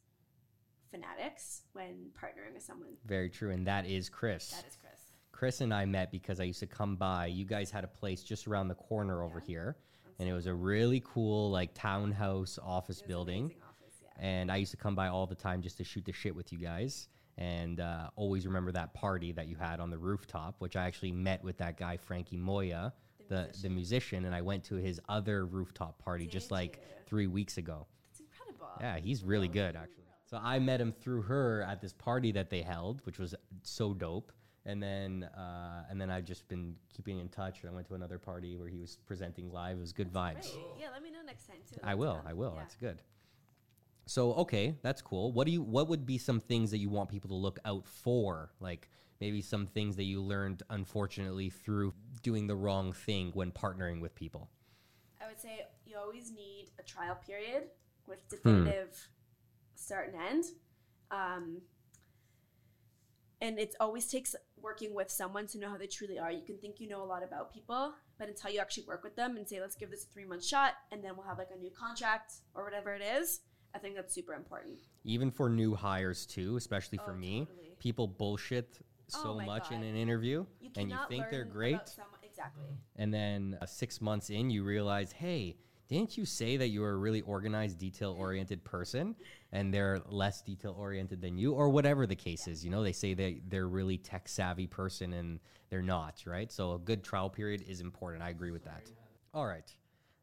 Speaker 3: fanatics when partnering with someone.
Speaker 1: Very true. And that is Chris.
Speaker 3: That is Chris.
Speaker 1: Chris and I met because I used to come by. You guys had a place just around the corner over
Speaker 3: Yeah.
Speaker 1: here, and it was a really cool like townhouse office building.
Speaker 3: office, yeah.
Speaker 1: And I used to come by all the time just to shoot the shit with you guys. And uh, always remember that party that you had on the rooftop, which I actually met with that guy Frankie Moya,
Speaker 3: The
Speaker 1: the the
Speaker 3: musician.
Speaker 1: musician, and I went to his other rooftop party just
Speaker 3: Did
Speaker 1: like
Speaker 3: you?
Speaker 1: three weeks ago.
Speaker 3: It's incredible.
Speaker 1: Yeah, he's really good actually. So I met him through her at this party that they held, which was so dope. And then uh, and then I've just been keeping in touch. And I went to another party where he was presenting live. It was good vibes.
Speaker 3: Great. Yeah, let me know next time too.
Speaker 1: I will. I will.
Speaker 3: Yeah.
Speaker 1: That's good. So okay, that's cool. What do you? What would be some things that you want people to look out for? Like maybe some things that you learned unfortunately through doing the wrong thing when partnering with people.
Speaker 3: I would say you always need a trial period with
Speaker 1: Hmm.
Speaker 3: definitive start and end. Um, and it always takes working with someone to know how they truly are. You can think you know a lot about people, but until you actually work with them and say, let's give this a three month shot, and then we'll have like a new contract or whatever it is, I think that's super important.
Speaker 1: Even for new hires too, especially for
Speaker 3: Oh,
Speaker 1: me,
Speaker 3: totally.
Speaker 1: people bullshit so
Speaker 3: Oh my
Speaker 1: much in an interview,
Speaker 3: You
Speaker 1: and you think they're great,
Speaker 3: someone- exactly.
Speaker 1: and then uh, six months in, you realize, hey, didn't you say that you were a really organized, detail oriented person, and they're less detail oriented than you, or whatever the case is? You know, they say that they're really tech savvy person, and they're not, right? So a good trial period is important. I agree with that. All right,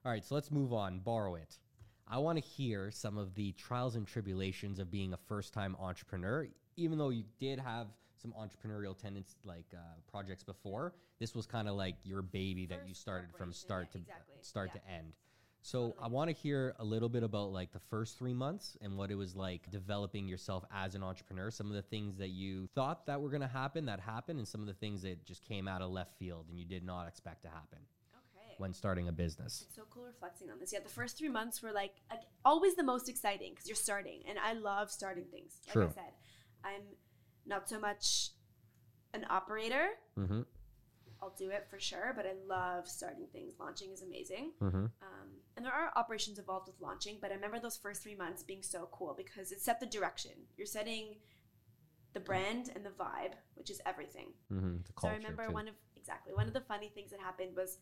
Speaker 1: all right. So let's move on. Borrow it. I want to hear some of the trials and tribulations of being a first time entrepreneur. Even though you did have some entrepreneurial tenants like uh, projects before, this was kind of like your baby that you started from start
Speaker 3: yeah,
Speaker 1: to
Speaker 3: exactly,
Speaker 1: start
Speaker 3: yeah.
Speaker 1: to end. So I want to hear a little bit about like the first three months and what it was like developing yourself as an entrepreneur. Some of the things that you thought that were going to happen that happened, and some of the things that just came out of left field and you did not expect to happen
Speaker 3: Okay.
Speaker 1: when starting a business.
Speaker 3: It's so cool reflecting on this. Yeah, the first three months were like, like always the most exciting because you're starting, and I love starting things. Like
Speaker 1: True.
Speaker 3: I said, I'm not so much an operator.
Speaker 1: Mm-hmm.
Speaker 3: I'll do it for sure, but I love starting things. Launching is amazing.
Speaker 1: Mm-hmm.
Speaker 3: Um, and there are operations involved with launching, but I remember those first three months being so cool because it set the direction. You're setting the brand and the vibe, which is everything.
Speaker 1: Mm-hmm.
Speaker 3: So I remember
Speaker 1: too.
Speaker 3: one of exactly one of the funny things that happened was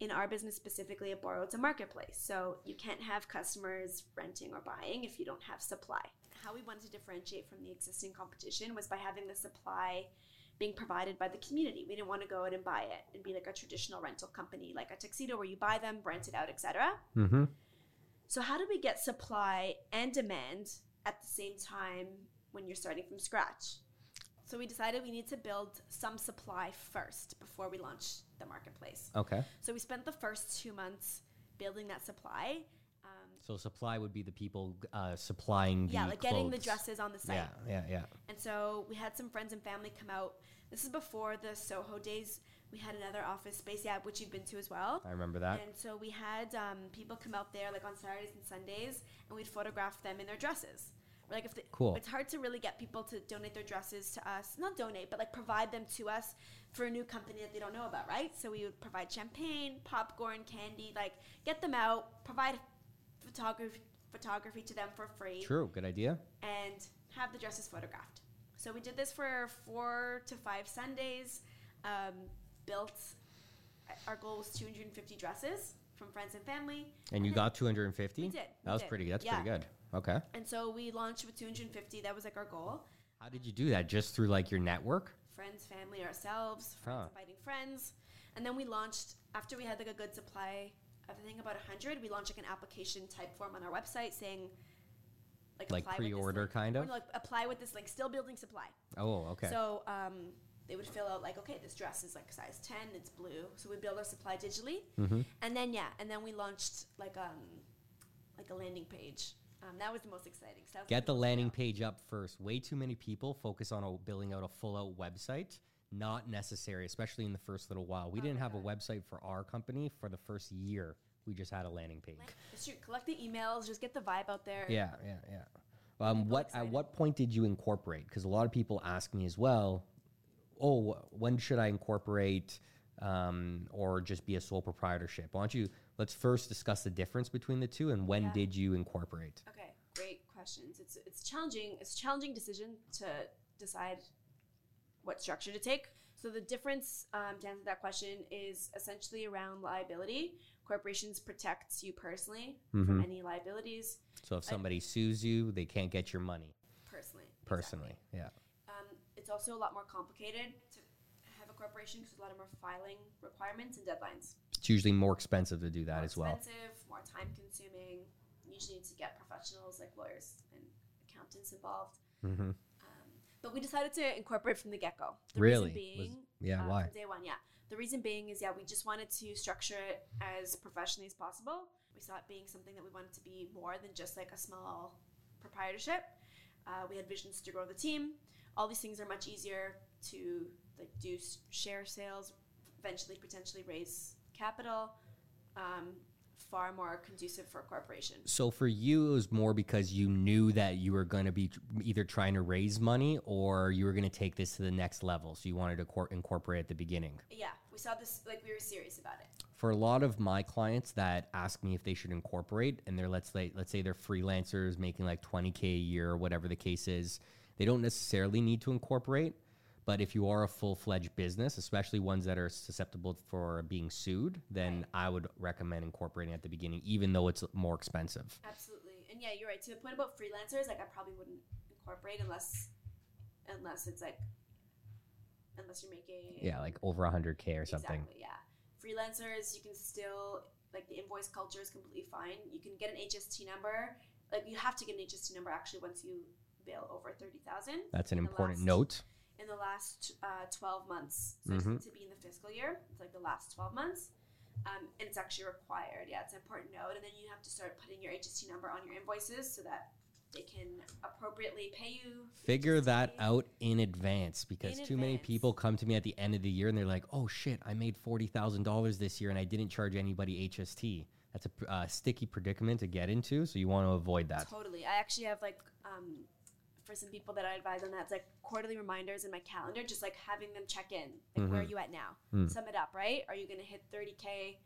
Speaker 3: in our business specifically at Borrow, it's a marketplace. So you can't have customers renting or buying if you don't have supply. How we wanted to differentiate from the existing competition was by having the supply being provided by the community. We didn't want to go out and buy it and be like a traditional rental company like a tuxedo where you buy them, rent it out, etc.
Speaker 1: Mm-hmm.
Speaker 3: So how do we get supply and demand at the same time when you're starting from scratch? So we decided we need to build some supply first before we launch the marketplace.
Speaker 1: Okay.
Speaker 3: So we spent the first two months building that supply.
Speaker 1: So supply would be the people uh, supplying the
Speaker 3: yeah, like getting the
Speaker 1: clothes.
Speaker 3: dresses on the site.
Speaker 1: Yeah, yeah, yeah.
Speaker 3: And so we had some friends and family come out. This is before the Soho days. We had another office space, yeah, which you've been to as well.
Speaker 1: I remember that.
Speaker 3: And so we had um, people come out there like on Saturdays and Sundays, and we'd photograph them in their dresses. Or like if they,
Speaker 1: Cool.
Speaker 3: it's hard to really get people to donate their dresses to us, not donate, but like provide them to us for a new company that they don't know about, right? So we would provide champagne, popcorn, candy, like get them out, provide photography photography to them for free
Speaker 1: True. Good idea.
Speaker 3: and have the dresses photographed. So we did this for four to five Sundays. Um, built. Our goal was 250 dresses from friends and family.
Speaker 1: And you got 250.
Speaker 3: We did, we
Speaker 1: That was
Speaker 3: did.
Speaker 1: pretty. That's
Speaker 3: Yeah.
Speaker 1: pretty good. Okay.
Speaker 3: And so we launched with 250. That was like our goal.
Speaker 1: How did you do that? Just through like your network?
Speaker 3: Friends, family, ourselves, friends
Speaker 1: Huh.
Speaker 3: inviting friends. And then we launched, after we had like a good supply, I think about 100, we launched like an application type form on our website saying, like,
Speaker 1: Like
Speaker 3: apply
Speaker 1: pre-order kind of?
Speaker 3: like apply with this like still building supply.
Speaker 1: Oh, okay.
Speaker 3: So um, they would fill out like, okay, this dress is like size ten, it's blue. So we build our supply digitally,
Speaker 1: Mhm.
Speaker 3: and then yeah, and then we launched like um, like a landing page. Um, that was the most exciting. was
Speaker 1: Get the landing page up first. Way too many people focus on a, building out a full out website. Not necessary, especially in the first little while. We
Speaker 3: Oh
Speaker 1: didn't have a website for our company for the first year We just had a landing page.
Speaker 3: Shoot, collect the emails, just get the vibe out there.
Speaker 1: Yeah, yeah, yeah. Um, what at what point did you incorporate? Because a lot of people ask me as well. Oh, when should I incorporate um, or just be a sole proprietorship? Why don't you let's first discuss the difference between the two and when
Speaker 3: Yeah.
Speaker 1: did you incorporate?
Speaker 3: Okay, great questions. It's it's challenging. It's a challenging decision to decide what structure to take. So the difference um, to answer that question is essentially around liability. Corporations protects you personally from
Speaker 1: Mhm.
Speaker 3: any liabilities.
Speaker 1: So if somebody sues you, they can't get your money
Speaker 3: Personally, exactly.
Speaker 1: personally. Yeah.
Speaker 3: Um, it's also a lot more complicated to have a corporation because a lot of more filing requirements and deadlines.
Speaker 1: It's usually more expensive to do that
Speaker 3: more
Speaker 1: as well.
Speaker 3: expensive, more time consuming. You usually need to get professionals like lawyers and accountants involved.
Speaker 1: hmm
Speaker 3: Um, but we decided to incorporate from the get go.
Speaker 1: Really?
Speaker 3: reason
Speaker 1: Was- yeah,
Speaker 3: uh,
Speaker 1: why?
Speaker 3: From day one, yeah. The reason being is, yeah, we just wanted to structure it as professionally as possible. We saw it being something that we wanted to be more than just like a small proprietorship. Uh, we had visions to grow the team. All these things are much easier to like do share sales, eventually potentially raise capital. Um, far more conducive for a corporation.
Speaker 1: So for you, it was more because you knew that you were going to be either trying to raise money or you were going to take this to the next level. So you wanted to cor- incorporate at the beginning.
Speaker 3: Yeah, we saw this like we were serious about it.
Speaker 1: For a lot of my clients that ask me if they should incorporate, and they're let's say let's say they're freelancers making like 20k a year or whatever the case is, they don't necessarily need to incorporate. But if you are a full fledged business, especially ones that are susceptible for being sued, then I would recommend incorporating at the beginning, even though it's more expensive.
Speaker 3: Absolutely. And yeah, you're right. To the point about freelancers, like I probably wouldn't incorporate unless unless it's like unless you're making
Speaker 1: Yeah, like over 100k or something.
Speaker 3: Exactly, yeah. Freelancers, you can still like the invoice culture is completely fine. You can get an HST number. Like you have to get an HST number actually once you bill over thirty thousand.
Speaker 1: That's an important
Speaker 3: last-
Speaker 1: note.
Speaker 3: In the last uh, twelve months, so
Speaker 1: Mhm.
Speaker 3: to be in the fiscal year. It's like the last twelve months. Um, and it's actually required. Yeah, it's an important note. And then you have to start putting your HST number on your invoices so that they can appropriately pay you.
Speaker 1: Figure that out in advance because
Speaker 3: In
Speaker 1: too many people come to me at the end of the year and they're like, "Oh shit, I made forty thousand dollars this year and I didn't charge anybody HST." That's a uh, sticky predicament to get into, so you want to avoid that.
Speaker 3: Totally. I actually have like um, for some people that I advise on that, it's like quarterly reminders in my calendar, just like having them check in. Like, where are you at now?
Speaker 1: Mm.
Speaker 3: Sum it up, right? Are you going to hit 30K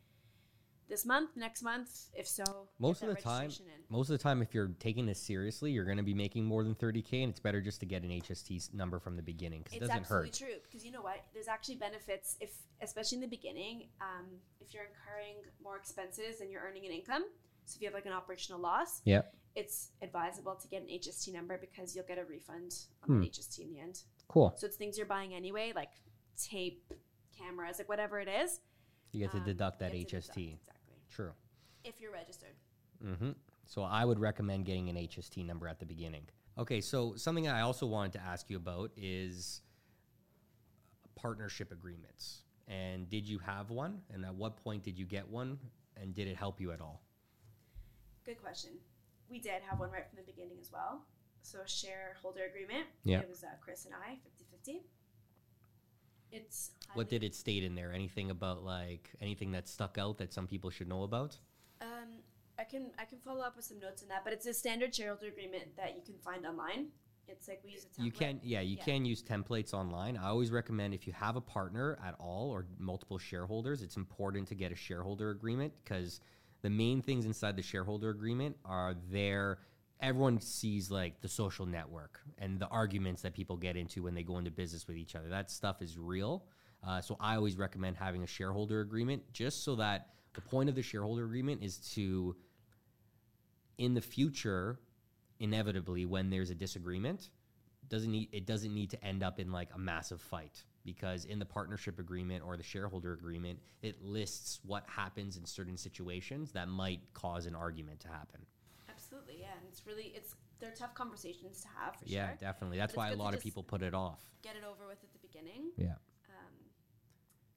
Speaker 3: this month, next month? If so,
Speaker 1: Most of the time,
Speaker 3: in.
Speaker 1: most of the time, if you're taking this seriously, you're going to be making more than thirty k, and it's better just to get an HST number from the beginning because it doesn't
Speaker 3: absolutely
Speaker 1: hurt.
Speaker 3: true because you know what? There's actually benefits if, especially in the beginning, um, if you're incurring more expenses than you're earning an income. So if you have like an operational loss,
Speaker 1: Yeah.
Speaker 3: it's advisable to get an HST number because you'll get a refund on
Speaker 1: Hmm.
Speaker 3: the HST in the end.
Speaker 1: Cool.
Speaker 3: So it's things you're buying anyway, like tape, cameras, like whatever it is.
Speaker 1: You get to
Speaker 3: um,
Speaker 1: deduct that
Speaker 3: to
Speaker 1: HST.
Speaker 3: deduct, exactly.
Speaker 1: True.
Speaker 3: If you're registered.
Speaker 1: Mm-hmm. So I would recommend getting an HST number at the beginning. Okay, so something I also wanted to ask you about is partnership agreements. And did you have one? And at what point did you get one? And did it help you at all?
Speaker 3: Good question. We did have one right from the beginning as well. So a shareholder agreement.
Speaker 1: Yeah.
Speaker 3: It was uh, Chris and I, 50-50. It's
Speaker 1: What did it state in there? Anything about like anything that stuck out that some people should know about?
Speaker 3: Um, I can I can follow up with some notes on that, but it's a standard shareholder agreement that you can find online. It's like we use a template.
Speaker 1: You can, yeah, you
Speaker 3: Yeah.
Speaker 1: can use templates online. I always recommend if you have a partner at all or multiple shareholders, it's important to get a shareholder agreement because the main things inside the shareholder agreement are there. Everyone sees like the social network and the arguments that people get into when they go into business with each other. That stuff is real. Uh, so I always recommend having a shareholder agreement just so that the point of the shareholder agreement is to, in the future, inevitably when there's a disagreement doesn't need it doesn't need to end up in like a massive fight because in the partnership agreement or the shareholder agreement it lists what happens in certain situations that might cause an argument to happen
Speaker 3: Absolutely, yeah. And it's really it's they're tough conversations to have for
Speaker 1: yeah
Speaker 3: sure.
Speaker 1: definitely that's why a lot of people put it off
Speaker 3: Get it over with at the beginning.
Speaker 1: yeah
Speaker 3: Um,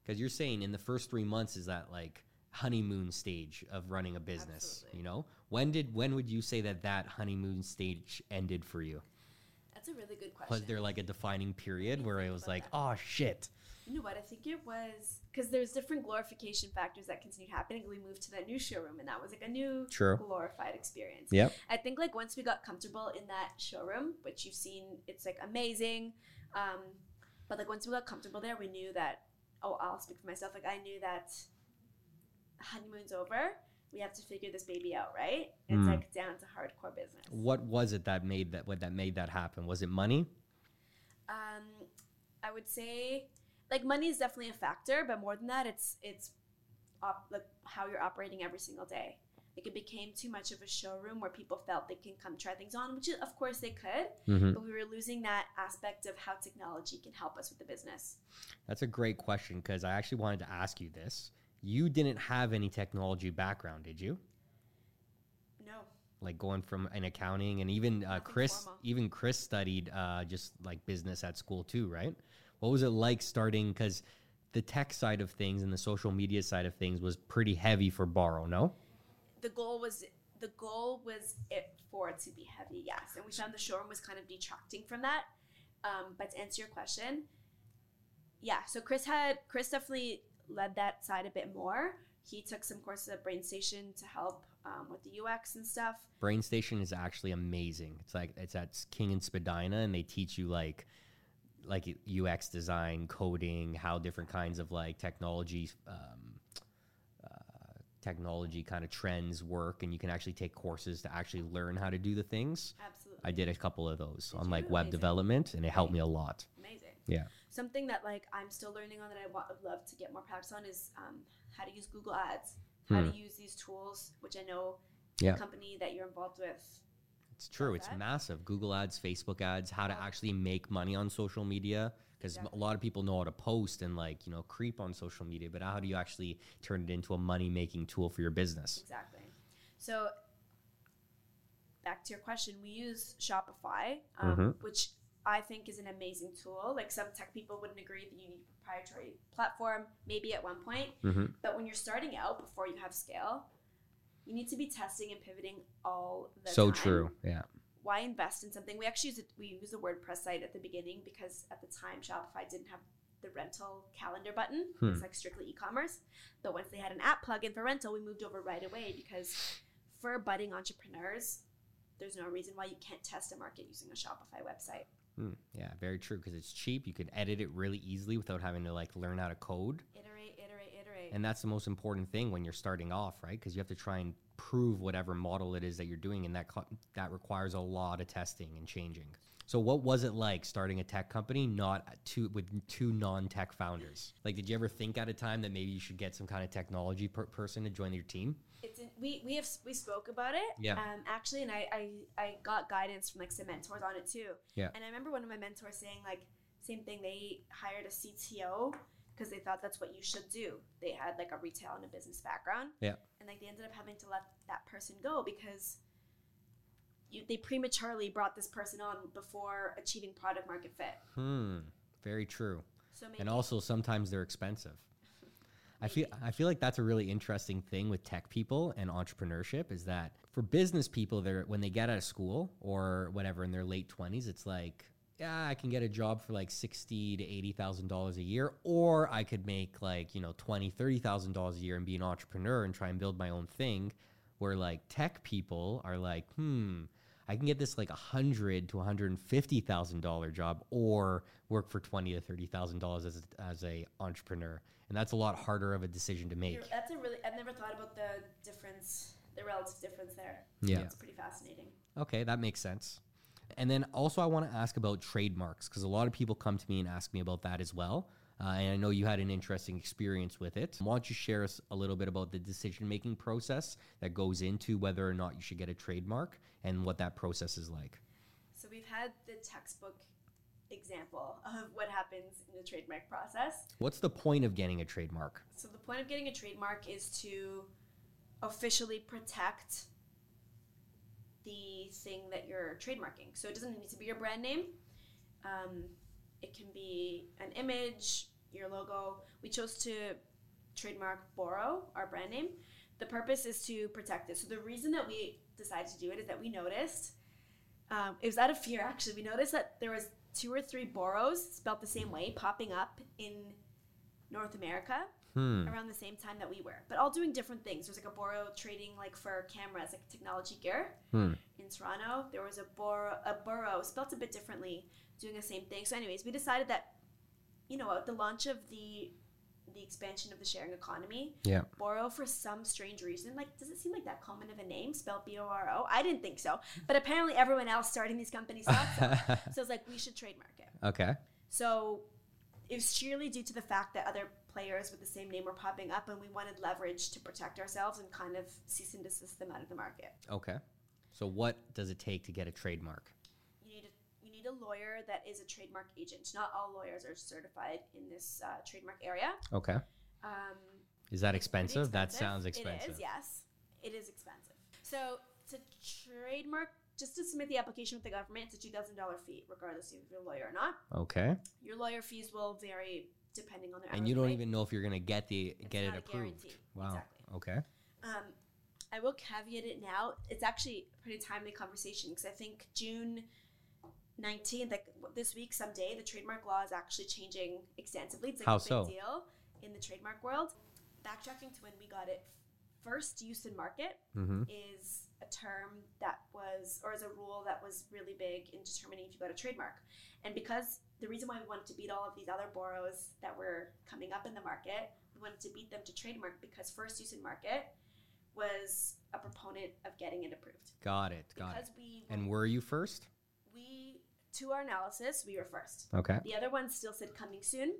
Speaker 1: because you're saying in the first three months is that like honeymoon stage of running a business
Speaker 3: Absolutely.
Speaker 1: you know when did when would you say that that honeymoon stage ended for you
Speaker 3: that's a really good question.
Speaker 1: was there like a defining period where it was like
Speaker 3: that.
Speaker 1: oh shit
Speaker 3: You know what? I think it was because there's different glorification factors that continued happening. We moved to that new showroom, and that was like a new
Speaker 1: True.
Speaker 3: glorified experience.
Speaker 1: Yep.
Speaker 3: I think like once we got comfortable in that showroom, which you've seen, it's like amazing. Um, but like once we got comfortable there, we knew that. Oh, I'll speak for myself. Like I knew that honeymoon's over. We have to figure this baby out, right? It's
Speaker 1: Mm.
Speaker 3: like down to hardcore business.
Speaker 1: What was it that made that what that made that happen? Was it money?
Speaker 3: Um, I would say like money is definitely a factor, but more than that, it's it's op- like how you're operating every single day. Like it became too much of a showroom where people felt they can come try things on, which is, of course they could,
Speaker 1: Mm-hmm.
Speaker 3: but we were losing that aspect of how technology can help us with the business.
Speaker 1: That's a great question because I actually wanted to ask you this. You didn't have any technology background, did you?
Speaker 3: No,
Speaker 1: Like going from an accounting and even uh, Chris,
Speaker 3: formal.
Speaker 1: even Chris studied uh, just like business at school too, right? What was it like starting? Because the tech side of things and the social media side of things was pretty heavy for Boro, no?
Speaker 3: the goal was the goal was it for it to be heavy, yes, and we found the showroom was kind of detracting from that. Um, but to answer your question, yeah, so Chris had Chris definitely led that side a bit more. He took some courses at BrainStation to help um, with the UX and stuff.
Speaker 1: BrainStation is actually amazing. It's like it's at King and Spadina, and they teach you like like UX design, coding, how different kinds of like technology um, uh, technology kind of trends work, and you can actually take courses to actually learn how to do the things.
Speaker 3: Absolutely
Speaker 1: I did a couple of those
Speaker 3: Did
Speaker 1: on like web
Speaker 3: Amazing.
Speaker 1: development, and it helped me a lot.
Speaker 3: amazing.
Speaker 1: Yeah.
Speaker 3: Something that like I'm still learning on that I wa- would love to get more practice on is um, how to use Google Ads, how
Speaker 1: Hmm.
Speaker 3: to use these tools, which I know
Speaker 1: Yeah.
Speaker 3: the company that you're involved with
Speaker 1: It's true. It's
Speaker 3: that.
Speaker 1: massive. Google ads, Facebook ads, how to actually make money on social media. Because a lot of people know how to post and like, you know, creep on social media, but how do you actually turn it into a money making tool for your business?
Speaker 3: Exactly. So back to your question, we use Shopify, um,
Speaker 1: Mhm.
Speaker 3: which I think is an amazing tool. Like some tech people wouldn't agree that you need a proprietary platform, maybe at one point,
Speaker 1: Mm-hmm.
Speaker 3: but when you're starting out before you have scale, you need to be testing and pivoting all the
Speaker 1: So
Speaker 3: time.
Speaker 1: true. Yeah.
Speaker 3: Why invest in something? We actually use it, we use the WordPress site at the beginning because at the time Shopify didn't have the rental calendar button.
Speaker 1: Hmm.
Speaker 3: It's like strictly e-commerce. But once they had an app plugin for rental, we moved over right away because for budding entrepreneurs, there's no reason why you can't test a market using a Shopify website.
Speaker 1: Mm, yeah, very true. Because it's cheap. You can edit it really easily without having to like learn how to code.
Speaker 3: Iterate, iterate, iterate.
Speaker 1: And that's the most important thing when you're starting off, right? Because you have to try and prove whatever model it is that you're doing, and that co- that requires a lot of testing and changing. So, what was it like starting a tech company, not two with two non-tech founders? Like, did you ever think at a time that maybe you should get some kind of technology per- person to join your team?
Speaker 3: it's in, we we have we spoke about it.
Speaker 1: Yeah.
Speaker 3: Um, actually, and I, I I got guidance from like some mentors on it too.
Speaker 1: Yeah.
Speaker 3: And I remember one of my mentors saying like same thing. They hired a CTO because they thought that's what you should do. They had like a retail and a business background.
Speaker 1: Yeah.
Speaker 3: And like they ended up having to let that person go because. You, they prematurely brought this person on before achieving product market fit.
Speaker 1: Hmm. Very true.
Speaker 3: So maybe
Speaker 1: And also, sometimes they're expensive. I feel I feel like that's a really interesting thing with tech people and entrepreneurship is that for business people, they're when they get out of school or whatever in their late twenties, it's like, yeah, I can get a job for like sixty to eighty thousand dollars a year, or I could make like you know twenty, thirty thousand dollars a year and be an entrepreneur and try and build my own thing. Where like tech people are like, hmm, I can get this like a hundred to one hundred and fifty thousand dollar job, or work for twenty to thirty thousand dollars as a, as a entrepreneur, and that's a lot harder of a decision to make.
Speaker 3: That's a really I've never thought about the difference, the relative difference there.
Speaker 1: Yeah.
Speaker 3: It's pretty fascinating.
Speaker 1: Okay, that makes sense. And then also, I want to ask about trademarks because a lot of people come to me and ask me about that as well. Uh, and I know you had an interesting experience with it. Why don't you share us a little bit about the decision making process that goes into whether or not you should get a trademark and what that process is like?
Speaker 3: So we've had the textbook example of what happens in the trademark process.
Speaker 1: What's the point of getting a trademark?
Speaker 3: So the point of getting a trademark is to officially protect the thing that you're trademarking. So it doesn't need to be your brand name. Um, it can be an image, your logo. We chose to trademark Boro, our brand name. The purpose is to protect it. So the reason that we decided to do it is that we noticed um, it was out of fear actually. We noticed that there was two or three Boros spelled the same way popping up in North America
Speaker 1: Hmm.
Speaker 3: around the same time that we were, but all doing different things. There's like a Boro trading like for cameras, like technology gear
Speaker 1: Hmm.
Speaker 3: in Toronto. There was a Boro, a Burrow spelt a bit differently, doing the same thing. So, anyways, we decided that, you know, at the launch of the the expansion of the sharing economy,
Speaker 1: Yeah.
Speaker 3: Boro for some strange reason, like does it seem like that common of a name, spelled B O R O? I didn't think so, but apparently everyone else starting these companies thought so. so it's like we should trademark it.
Speaker 1: okay.
Speaker 3: So it was sheerly due to the fact that other players with the same name were popping up, and we wanted leverage to protect ourselves and kind of cease and desist them out of the market.
Speaker 1: Okay. So what does it take to get a trademark?
Speaker 3: Need a, you need a lawyer that is a trademark agent. Not all lawyers are certified in this uh, trademark area.
Speaker 1: Okay.
Speaker 3: Um,
Speaker 1: Is that
Speaker 3: pretty
Speaker 1: expensive? That sounds expensive.
Speaker 3: It is, yes. It is expensive. So to trademark, just to submit the application with the government, it's a two thousand dollar fee, regardless if you're a lawyer or not.
Speaker 1: Okay.
Speaker 3: Your lawyer fees will vary depending on their.
Speaker 1: And you don't
Speaker 3: rate.
Speaker 1: even know if you're gonna get the
Speaker 3: It's
Speaker 1: get it approved. Wow.
Speaker 3: Exactly.
Speaker 1: Okay.
Speaker 3: Um, I will caveat it now. It's actually a pretty timely conversation because I think June 19th, like this week, someday, the trademark law is actually changing extensively. It's like
Speaker 1: How
Speaker 3: a big
Speaker 1: so?
Speaker 3: deal in the trademark world. Backtracking to when we got it first use in market
Speaker 1: Mm-hmm.
Speaker 3: is a term that was, or is a rule that was really big in determining if you got a trademark. And because the reason why we wanted to beat all of these other boros that were coming up in the market, we wanted to beat them to trademark because first use in market was a proponent of getting it approved.
Speaker 1: Got it. Got
Speaker 3: because
Speaker 1: it.
Speaker 3: we
Speaker 1: And were you first?
Speaker 3: To our analysis we were first.
Speaker 1: Okay.
Speaker 3: The other ones still said coming soon.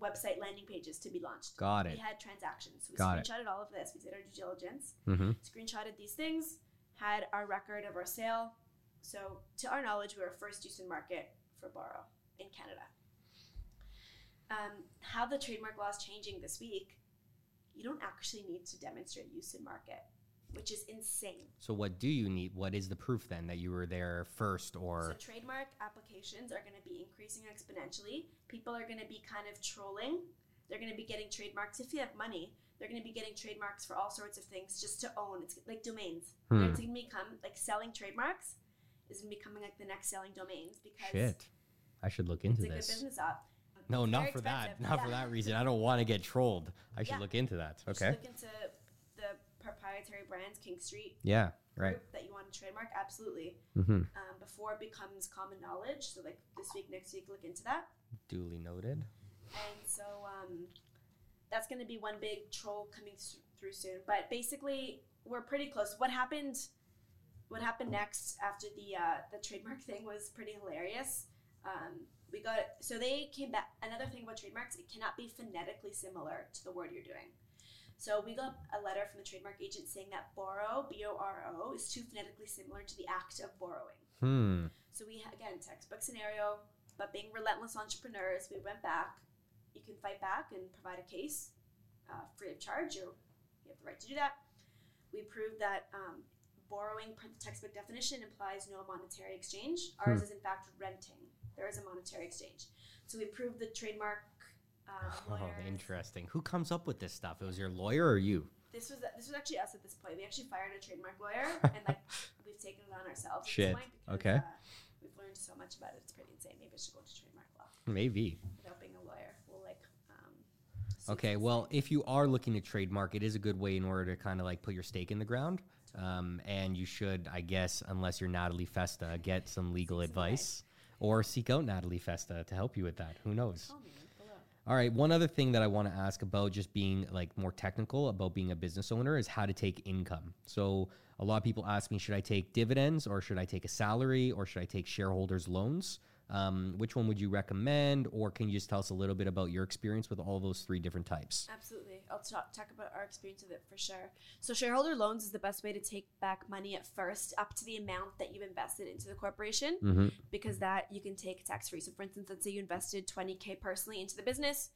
Speaker 3: Website landing pages to be launched.
Speaker 1: Got it.
Speaker 3: We had transactions. We
Speaker 1: Got it.
Speaker 3: screenshotted all of this. We did our due diligence.
Speaker 1: Mm-hmm.
Speaker 3: Screenshotted these things. Had our record of our sale. So to our knowledge, we were first use in market for Boro in Canada. Um, how the trademark law is changing this week, you don't actually need to demonstrate use in market, which is insane.
Speaker 1: So what do you need? What is the proof then that you were there first or So
Speaker 3: trademark applications are going to be increasing exponentially. People are going to be kind of trolling. They're going to be getting trademarks if you have money. They're going to be getting trademarks for all sorts of things just to own. It's like domains.
Speaker 1: Hmm.
Speaker 3: It's going to become like selling trademarks is going to be becoming like the next selling domains because
Speaker 1: shit? I should look
Speaker 3: it's
Speaker 1: into
Speaker 3: a good
Speaker 1: this.
Speaker 3: business op.
Speaker 1: No,
Speaker 3: It's
Speaker 1: not
Speaker 3: very
Speaker 1: for that.
Speaker 3: expensive.
Speaker 1: Not for
Speaker 3: Yeah.
Speaker 1: that reason. I don't want to get trolled. I should
Speaker 3: Yeah.
Speaker 1: look into that. Okay.
Speaker 3: Look into proprietary brands, King Street
Speaker 1: Yeah. Right.
Speaker 3: that you want to trademark. Absolutely.
Speaker 1: Mm-hmm.
Speaker 3: Um, before it becomes common knowledge. So like this week, next week, look into that.
Speaker 1: Duly noted.
Speaker 3: and so um, that's going to be one big troll coming th- through soon. But basically, we're pretty close. What happened? What happened next after the uh, the trademark thing was pretty hilarious. Um, we got so they came back. Another thing about trademarks, it cannot be phonetically similar to the word you're doing. So we got a letter from the trademark agent saying that Boro, B O R O, is too phonetically similar to the act of borrowing.
Speaker 1: Hmm.
Speaker 3: So we again textbook scenario, but being relentless entrepreneurs, we went back. You can fight back and provide a case uh, free of charge. You you have the right to do that. We proved that um, borrowing per the textbook definition implies no monetary exchange. Ours is in fact renting. There is a monetary exchange. So we proved the trademark. Um,
Speaker 1: Oh, interesting. Who comes up with this stuff? It was your lawyer or you?
Speaker 3: This was this was actually us at this point. We actually fired a trademark lawyer, and like we've taken it on ourselves.
Speaker 1: Shit.
Speaker 3: Because,
Speaker 1: Okay.
Speaker 3: Uh, we've learned so much about it. It's pretty insane. Maybe I should go to trademark law
Speaker 1: Maybe.
Speaker 3: without being a lawyer. We'll like. Um,
Speaker 1: Okay, well, if you are looking to trademark, it is a good way in order to kind of like put your stake in the ground. Um, and you should, I guess, unless you're Natalie Festa, get some legal advice or seek out Natalie Festa to help you with that. Who knows?
Speaker 3: Below.
Speaker 1: All right, one other thing that I want to ask about just being like more technical about being a business owner is how to take income. So a lot of people ask me, should I take dividends or should I take a salary or should I take shareholders loans? Um, which one would you recommend? Or can you just tell us a little bit about your experience with all those three different types?
Speaker 3: Absolutely. I'll talk, talk about our experience with it for sure. So, shareholder loans is the best way to take back money at first, up to the amount that you've invested into the corporation,
Speaker 1: Mm-hmm.
Speaker 3: because that you can take tax free. So, for instance, let's say you invested 20K personally into the business.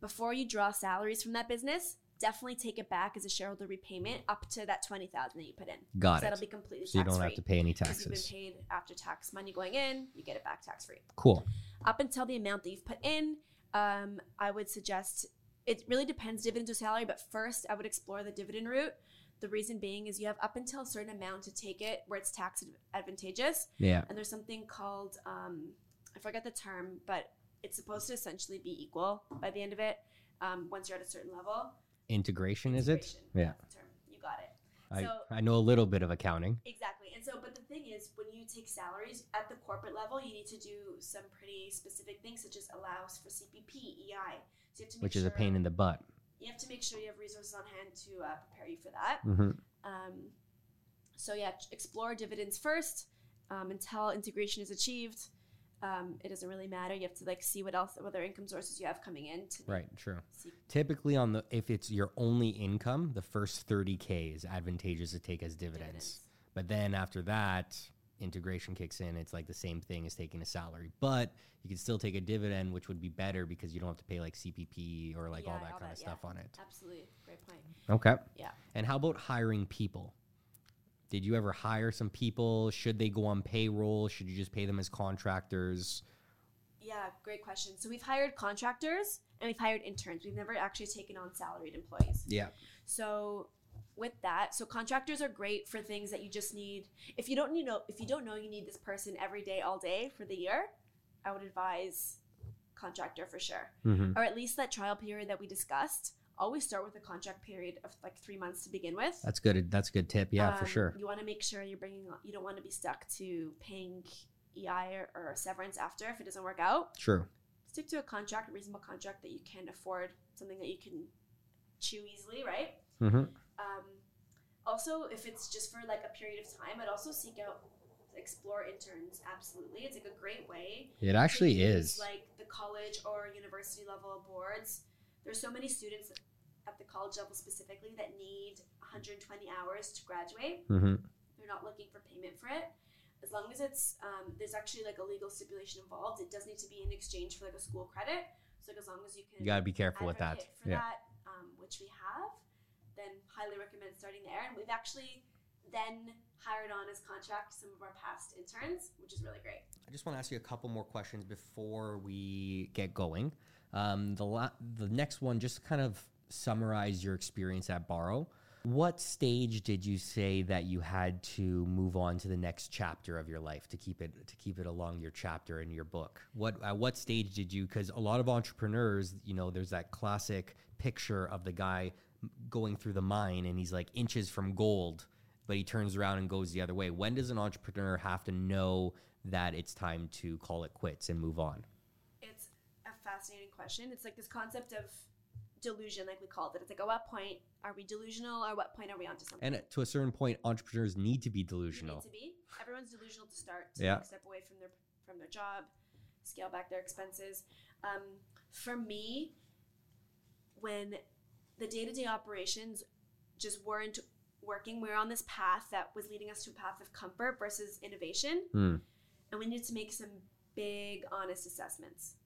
Speaker 3: Before you draw salaries from that business, definitely take it back as a shareholder repayment up to that 20000 that you put in.
Speaker 1: Got
Speaker 3: So that'll be completely
Speaker 1: So you don't have to pay any taxes.
Speaker 3: Because you've been paid after tax money going in, you get it back tax free.
Speaker 1: Cool.
Speaker 3: up until the amount that you've put in, um, I would suggest it really depends dividend to salary, but first I would explore the dividend route. The reason being is you have up until a certain amount to take it where it's tax advantageous,
Speaker 1: Yeah.
Speaker 3: and there's something called um, I forget the term, but it's supposed to essentially be equal by the end of it. um, once you're at a certain level.
Speaker 1: Integration, is it?
Speaker 3: Integration,
Speaker 1: Yeah.
Speaker 3: that's the term. You got it.
Speaker 1: I,
Speaker 3: So-
Speaker 1: I know a little bit of accounting.
Speaker 3: Exactly. And so, but the thing is, when you take salaries at the corporate level, you need to do some pretty specific things, such as allows for CPP, EI. So you have to make
Speaker 1: which is a
Speaker 3: sure-
Speaker 1: pain in the butt.
Speaker 3: You have to make sure you have resources on hand to uh, prepare you for that.
Speaker 1: hmm
Speaker 3: Um, so yeah, ch- explore dividends first um, until integration is achieved. Um, it doesn't really matter. You have to like see what else, what other income sources you have coming in. To
Speaker 1: Right, true.
Speaker 3: See.
Speaker 1: Typically, on the if it's your only income, the first thirty k is advantageous to take as dividends.
Speaker 3: Dividends.
Speaker 1: But then after that, integration kicks in. It's like the same thing as taking a salary, but you can still take a dividend, which would be better because you don't have to pay like CPP or like all that
Speaker 3: all
Speaker 1: kind of
Speaker 3: that, yeah.
Speaker 1: stuff on it.
Speaker 3: Absolutely, great point.
Speaker 1: Okay.
Speaker 3: Yeah.
Speaker 1: And how about hiring people? Did you ever hire some people? Should they go on payroll? Should you just pay them as contractors?
Speaker 3: Yeah, great question. So we've hired contractors and we've hired interns. We've never actually taken on salaried employees.
Speaker 1: Yeah.
Speaker 3: So with that, so contractors are great for things that you just need. If you don't need know if you don't know you need this person every day all day for the year, I would advise contractor for sure.
Speaker 1: Mm-hmm.
Speaker 3: Or at least that trial period that we discussed. Always start with a contract period of like 3 months to begin with.
Speaker 1: That's good. That's a good tip. Yeah, for
Speaker 3: Um,
Speaker 1: sure.
Speaker 3: You want to make sure you're bringing you don't want to be stuck to paying EI or, or severance after if it doesn't work out
Speaker 1: True.
Speaker 3: stick to a contract, a reasonable contract that you can afford, something that you can chew easily, right?
Speaker 1: Mm-hmm.
Speaker 3: Um, also, if it's just for like a period of time, I'd also seek out explore interns. Absolutely, it's like a great way.
Speaker 1: It actually is.
Speaker 3: like the college or university level boards. There's so many students at the college level specifically that need 120 hours to graduate.
Speaker 1: Mm-hmm.
Speaker 3: They're not looking for payment for it. As long as it's um, there's actually like a legal stipulation involved, it does need to be in exchange for like a school credit. So like as long as you can
Speaker 1: You gotta be careful with that.
Speaker 3: advocate for
Speaker 1: Yeah.
Speaker 3: that, um, which we have, then highly recommend starting there. And we've actually then hired on as contract some of our past interns, which is really great.
Speaker 1: I just want to ask you a couple more questions before we get going. Um, the la- the next one, just kind of summarize your experience at Boro. What stage did you say that you had to move on to the next chapter of your life to keep it to keep it along your chapter in your book? What at what stage did you? Because a lot of entrepreneurs, you know, there's that classic picture of the guy going through the mine and he's like inches from gold, but he turns around and goes the other way. When does an entrepreneur have to know that it's time to call it quits and move on?
Speaker 3: It's a fascinating question. It's like this concept of delusion, like we called it. It's like, at what point are we delusional, or what point are we onto something?
Speaker 1: And to a certain point, entrepreneurs need to be delusional.
Speaker 3: need to be. Everyone's delusional to start. To
Speaker 1: Yeah.
Speaker 3: step away from their from their job, scale back their expenses. Um, for me, when the day to day operations just weren't working, we were on this path that was leading us to a path of comfort versus innovation,
Speaker 1: Hmm.
Speaker 3: and we needed to make some big, honest assessments.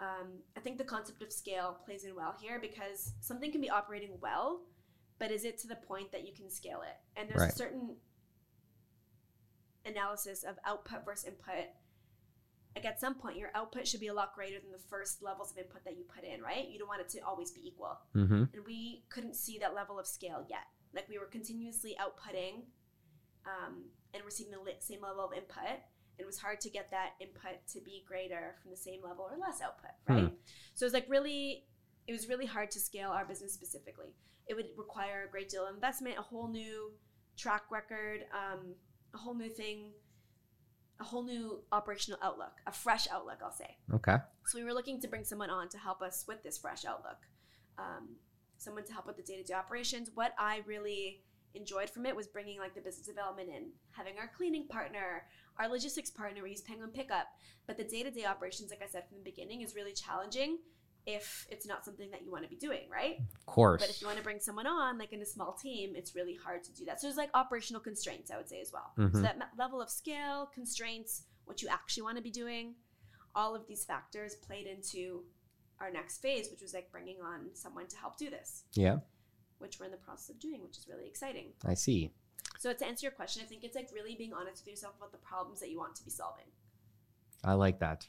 Speaker 3: Um, I think the concept of scale plays in well here because something can be operating well, but is it to the point that you can scale it? And there's
Speaker 1: Right.
Speaker 3: a certain analysis of output versus input. Like at some point, your output should be a lot greater than the first levels of input that you put in, right? You don't want it to always be equal.
Speaker 1: Mm-hmm.
Speaker 3: And we couldn't see that level of scale yet. Like we were continuously outputting um, and receiving the same level of input. It was hard to get that input to be greater from the same level or less output, right? So it was like really, it was really hard to scale our business specifically. It would require a great deal of investment, a whole new track record, um, a whole new thing, a whole new operational outlook, a fresh outlook, I'll say.
Speaker 1: Okay.
Speaker 3: So we were looking to bring someone on to help us with this fresh outlook, um, someone to help with the day to day operations. What I really enjoyed from it was bringing like the business development in, having our cleaning partner, our logistics partner. We use Penguin Pickup, but the day to day operations, like I said from the beginning, is really challenging if it's not something that you want to be doing, right?
Speaker 1: Of course.
Speaker 3: But if you want to bring someone on, like in a small team, it's really hard to do that. So there's like operational constraints, I would say as well. So
Speaker 1: Mhm.
Speaker 3: that level of scale, constraints, what you actually want to be doing, all of these factors played into our next phase, which was like bringing on someone to help do this,
Speaker 1: yeah,
Speaker 3: which we're in the process of doing, which is really exciting.
Speaker 1: I see.
Speaker 3: So to answer your question, I think it's like really being honest with yourself about the problems that you want to be solving.
Speaker 1: I like that.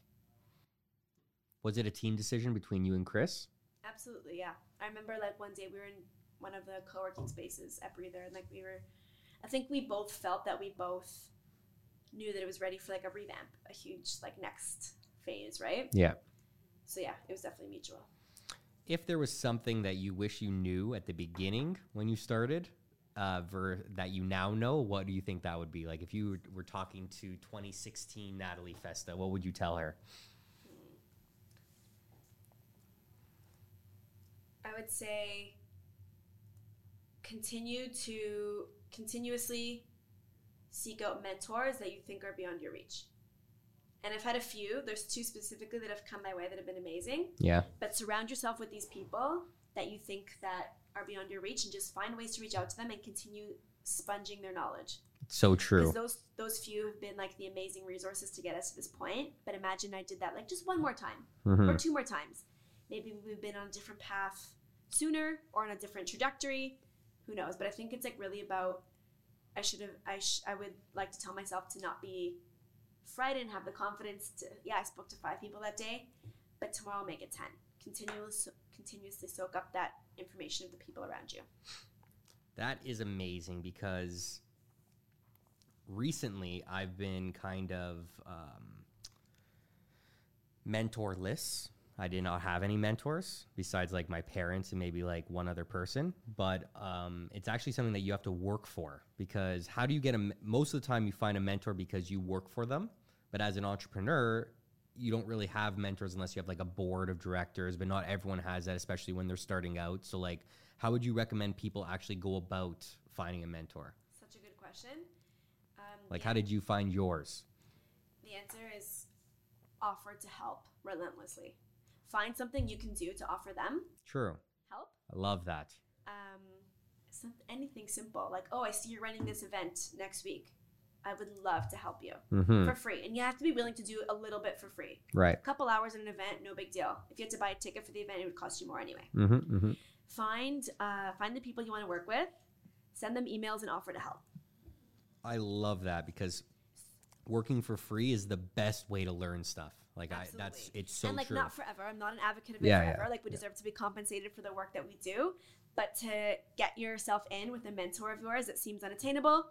Speaker 1: Was it a team decision between you and Chris?
Speaker 3: Absolutely, yeah. I remember like one day we were in one of the co-working spaces at Breather, and like we were, I think we both felt that we both knew that it was ready for like a revamp, a huge like next phase, right?
Speaker 1: Yeah.
Speaker 3: So yeah, it was definitely mutual.
Speaker 1: If there was something that you wish you knew at the beginning when you started, uh, ver- that you now know, what do you think that would be? Like if you were, were talking to 2016 Natalie Festa, what would you tell her?
Speaker 3: I would say continue to continuously seek out mentors that you think are beyond your reach. And I've had a few. There's two specifically that have come my way that have been amazing.
Speaker 1: Yeah.
Speaker 3: But surround yourself with these people that you think that are beyond your reach and just find ways to reach out to them and continue sponging their knowledge.
Speaker 1: So true.
Speaker 3: Those those few have been like the amazing resources to get us to this point. But imagine I did that like just one more time
Speaker 1: Mhm.
Speaker 3: or two more times. Maybe we've been on a different path sooner or on a different trajectory. Who knows? But I think it's like really about. I should have. I sh- I would like to tell myself to not be frightened. Have the confidence to. Yeah, I spoke to five people that day, but tomorrow I'll make it ten. Continuously, continuously soak up that information of the people around you.
Speaker 1: That is amazing because recently I've been kind of um, mentorless. I did not have any mentors besides like my parents and maybe like one other person. But um, it's actually something that you have to work for because how do you get a? Most of the time, you find a mentor because you work for them. But as an entrepreneur, you don't really have mentors unless you have like a board of directors. But not everyone has that, especially when they're starting out. So like, how would you recommend people actually go about finding a mentor?
Speaker 3: Such a good question. Um,
Speaker 1: Like, how did you find yours?
Speaker 3: The answer is offer to help relentlessly. Find something you can do to offer them
Speaker 1: True.
Speaker 3: help.
Speaker 1: I love that.
Speaker 3: Um, some, anything simple like, oh, I see you're running this event next week. I would love to help you
Speaker 1: Mm-hmm.
Speaker 3: for free, and you have to be willing to do a little bit for free.
Speaker 1: Right.
Speaker 3: A couple hours in an event, no big deal. If you had to buy a ticket for the event, it would cost you more anyway.
Speaker 1: Mm-hmm. Mm-hmm.
Speaker 3: Find uh, find the people you want to work with, send them emails, and offer to help.
Speaker 1: I love that because working for free is the best way to learn stuff. Like I, that's it's so
Speaker 3: and like
Speaker 1: true.
Speaker 3: not forever. I'm not an advocate of it
Speaker 1: Yeah, yeah,
Speaker 3: forever. Like we deserve to be compensated for the work that we do. But to get yourself in with a mentor of yours that seems unattainable,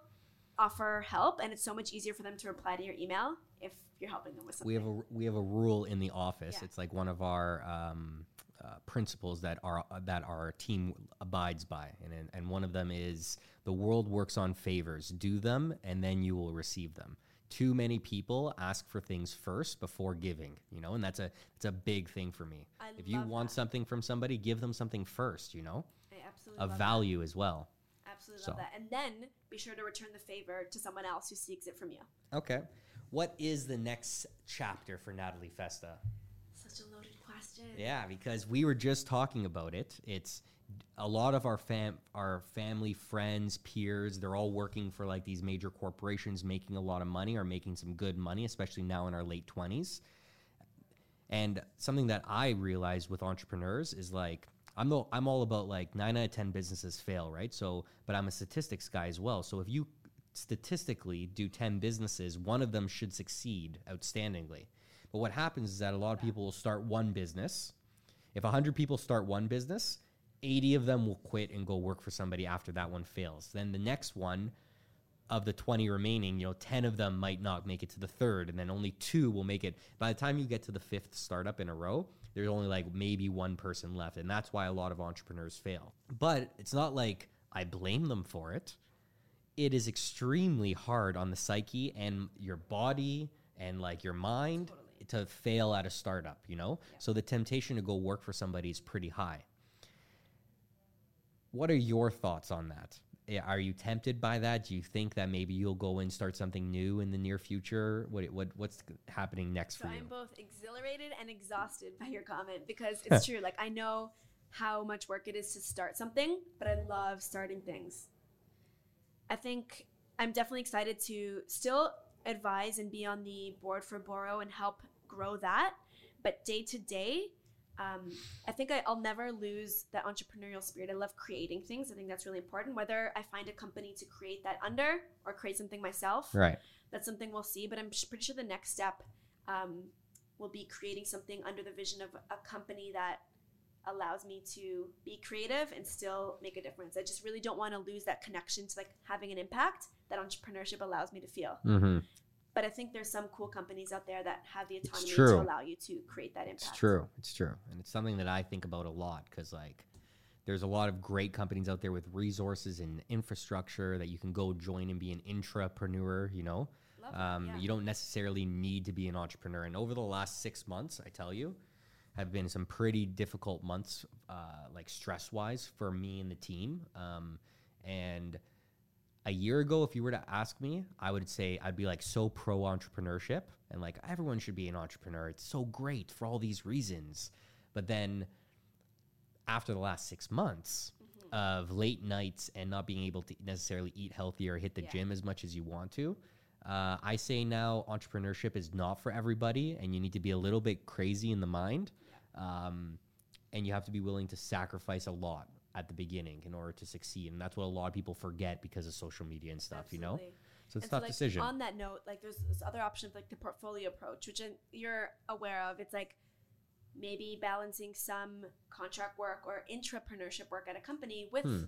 Speaker 3: offer help, and it's so much easier for them to reply to your email if you're helping them with something.
Speaker 1: we have a we have a rule in the office.
Speaker 3: Yeah.
Speaker 1: It's like one of our um, uh, principles that our that our team abides by, and- and one of them is the world works on favors. Do them, and then you will receive them. Too many people ask for things first before giving, you know, and that's a it's a big thing for me.
Speaker 3: I
Speaker 1: if you want
Speaker 3: that.
Speaker 1: something from somebody, give them something first, you know,
Speaker 3: I absolutely
Speaker 1: of
Speaker 3: love that.
Speaker 1: value as well.
Speaker 3: Absolutely
Speaker 1: So.
Speaker 3: love that. And then be sure to return the favor to someone else who seeks it from you.
Speaker 1: Okay. What is the next chapter for Natalie Festa?
Speaker 3: Such a loaded question.
Speaker 1: Yeah, because we were just talking about it. It's a lot of our fam our family, friends, peers, they're all working for like these major corporations making a lot of money or making some good money, especially now in our late 20s. And something that I realized with entrepreneurs is like I'm the, I'm all about like 9 out of 10 businesses fail, right? So, but I'm a statistics guy as well. So if you statistically do 10 businesses, one of them should succeed outstandingly. But what happens is that a lot of people will start one business. If 100 people start one business, 80 of them will quit and go work for somebody after that one fails. Then the next one of the 20 remaining, you know, 10 of them might not make it to the third, and then only two will make it. By the time you get to the fifth startup in a row, there's only like maybe one person left. And that's why a lot of entrepreneurs fail. But it's not like I blame them for it. It is extremely hard on the psyche and your body and like your mind to fail at a startup, you know? So the temptation to go work for somebody is pretty high. What are your thoughts on that? Eh, are you tempted by that? Do you think that maybe you'll go and start something new in the near future? What what what's happening next
Speaker 3: So
Speaker 1: for you?
Speaker 3: I'm both exhilarated and exhausted by your comment because it's true. Like I know how much work it is to start something, but I love starting things. I think I'm definitely excited to still advise and be on the board for Boro and help grow that. But day to day, um, I think I, I'll never lose that entrepreneurial spirit. I love creating things. I think that's really important. Whether I find a company to create that under or create something myself,
Speaker 1: Right.
Speaker 3: that's something we'll see. But I'm pretty sure the next step um, will be creating something under the vision of a company that allows me to be creative and still make a difference. I just really don't want to lose that connection to like having an impact that entrepreneurship allows me to feel.
Speaker 1: Mm-hmm.
Speaker 3: But I think there's some cool companies out there that have the autonomy to allow you to create that impact.
Speaker 1: It's true. It's true. And it's something that I think about a lot because, like, there's a lot of great companies out there with resources and infrastructure that you can go join and be an intrapreneur, you know? Um,
Speaker 3: yeah.
Speaker 1: You don't necessarily need to be an entrepreneur. And over the last six months, I tell you, have been some pretty difficult months, uh, like stress wise, for me and the team. Um, and a year ago, if you were to ask me, I would say I'd be like so pro entrepreneurship and like everyone should be an entrepreneur. It's so great for all these reasons. But then after the last six months
Speaker 3: Mm-hmm.
Speaker 1: of late nights and not being able to necessarily eat healthy or hit the
Speaker 3: Yeah.
Speaker 1: gym as much as you want to, uh, I say now entrepreneurship is not for everybody, and you need to be a little bit crazy in the mind, um, and you have to be willing to sacrifice a lot at the beginning in order to succeed. And that's what a lot of people forget because of social media and stuff. You know, so it's
Speaker 3: And
Speaker 1: tough
Speaker 3: like,
Speaker 1: decision.
Speaker 3: On that note, like there's this other option of like the portfolio approach, which you're aware of. It's like maybe balancing some contract work or intrapreneurship work at a company with
Speaker 1: Hmm.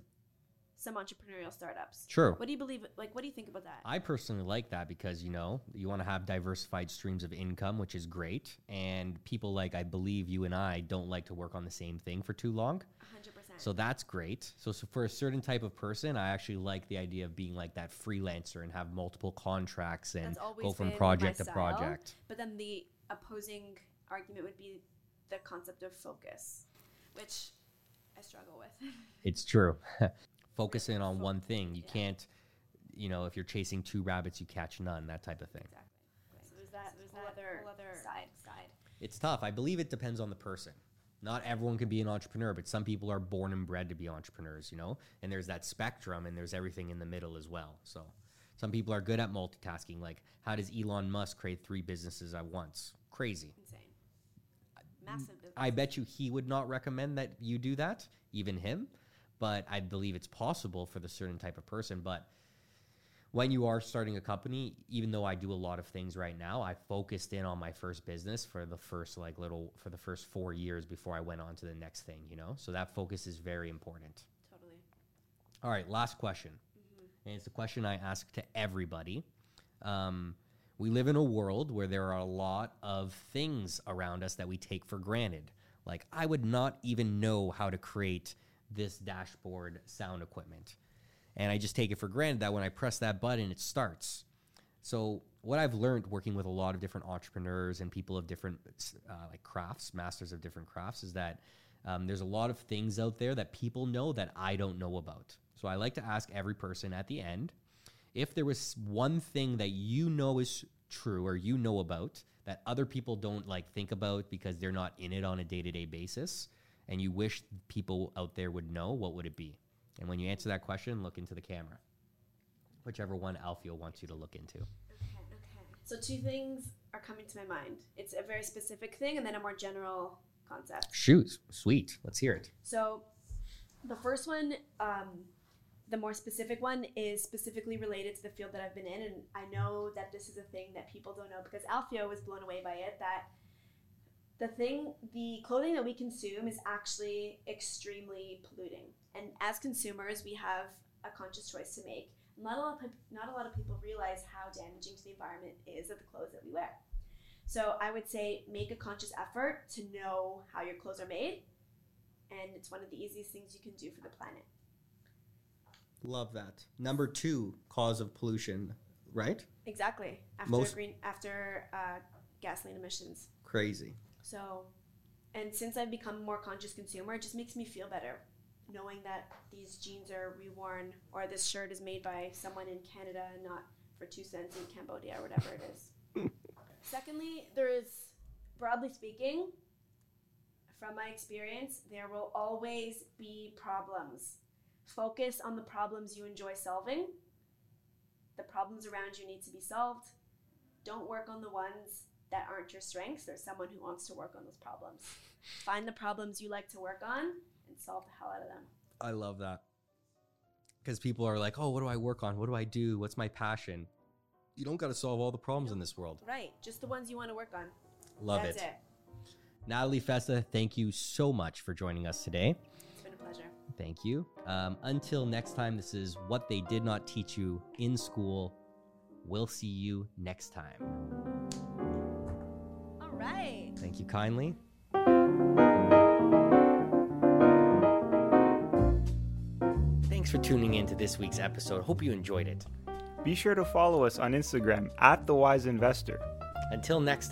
Speaker 3: some entrepreneurial startups.
Speaker 1: True.
Speaker 3: What do you believe? Like, what do you think about that?
Speaker 1: I personally like that because you know you want to have diversified streams of income, which is great. And people like I believe you and I don't like to work on the same thing for too long,
Speaker 3: 100%.
Speaker 1: So that's great. So, so for a certain type of person, I actually like the idea of being like that freelancer and have multiple contracts and go from project to project.
Speaker 3: But then the opposing argument would be the concept of focus, which I struggle with.
Speaker 1: It's true. Focusing on one thing, you
Speaker 3: Yeah.
Speaker 1: can't. You know, if you're chasing two rabbits, you catch none. That type of thing.
Speaker 3: exactly. So there's that. There's that
Speaker 4: other-
Speaker 3: other
Speaker 4: side.
Speaker 3: Side.
Speaker 1: It's tough. I believe it depends on the person. Not everyone can be an entrepreneur, but some people are born and bred to be entrepreneurs, you know? And there's that spectrum and there's everything in the middle as well. So some people are good at multitasking. Like, how does Elon Musk create three businesses at once? Crazy.
Speaker 3: Insane. Massive business.
Speaker 1: I bet you he would not recommend that you do that, even him. But I believe it's possible for the certain type of person. But when you are starting a company, even though I do a lot of things right now, I focused in on my first business for the first like little for the first four years before I went on to the next thing, you know? So that focus is very important.
Speaker 3: totally.
Speaker 1: All right, last question. And it's a question I ask to everybody. Um, we live in a world where there are a lot of things around us that we take for granted. Like, I would not even know how to create this dashboard sound equipment. And I just take it for granted that when I press that button, it starts. So, what I've learned working with a lot of different entrepreneurs and people of different uh, like crafts, masters of different crafts, is that um, there's a lot of things out there that people know that I don't know about. So, I like to ask every person at the end if there was one thing that you know is true or you know about that other people don't like think about because they're not in it on a day-to-day basis and you wish people out there would know what would it be and when you answer that question look into the camera whichever one alfio wants you to look into
Speaker 3: Okay. Okay. So two things are coming to my mind. It's a very specific thing, and then a more general concept.
Speaker 1: shoot sweet let's hear it
Speaker 3: So, the first one, um, the more specific one, is specifically related to the field that I've been in, and I know that this is a thing that people don't know because Alfio was blown away by it. That the thing, the clothing that we consume is actually extremely polluting, and as consumers, we have a conscious choice to make. Not a lot of not a lot of people realize how damaging to the environment is of the clothes that we wear. So I would say make a conscious effort to know how your clothes are made and it's one of the easiest things you can do for the planet.
Speaker 1: love that number two cause of pollution right
Speaker 3: Exactly. After
Speaker 1: Most-
Speaker 3: green, after uh, gasoline emissions.
Speaker 1: crazy
Speaker 3: So, and since I've become a more conscious consumer, it just makes me feel better knowing that these jeans are reworn or this shirt is made by someone in Canada and not for two cents in Cambodia or whatever it is. Secondly, there is, broadly speaking, from my experience, there will always be problems. Focus on the problems you enjoy solving. The problems around you need to be solved. Don't work on the ones that aren't your strengths. There's someone who wants to work on those problems. Find the problems you like to work on and solve the hell out of them.
Speaker 1: i love that because people are like oh what do i work on what do i do what's my passion you don't got to solve all the problems in this world
Speaker 3: Right, just the ones you want to work on.
Speaker 1: love
Speaker 3: That's
Speaker 1: it.
Speaker 3: it.
Speaker 1: Natalie Festa, thank you so much for joining us today.
Speaker 3: It's been a pleasure.
Speaker 1: Thank you. Um, until next time, this is What They Did Not Teach You in School. We'll see you next time.
Speaker 3: All right.
Speaker 1: Thank you kindly. For tuning in to this week's episode. Hope you enjoyed it.
Speaker 2: Be sure to follow us on Instagram at The Wise Investor.
Speaker 1: Until next time.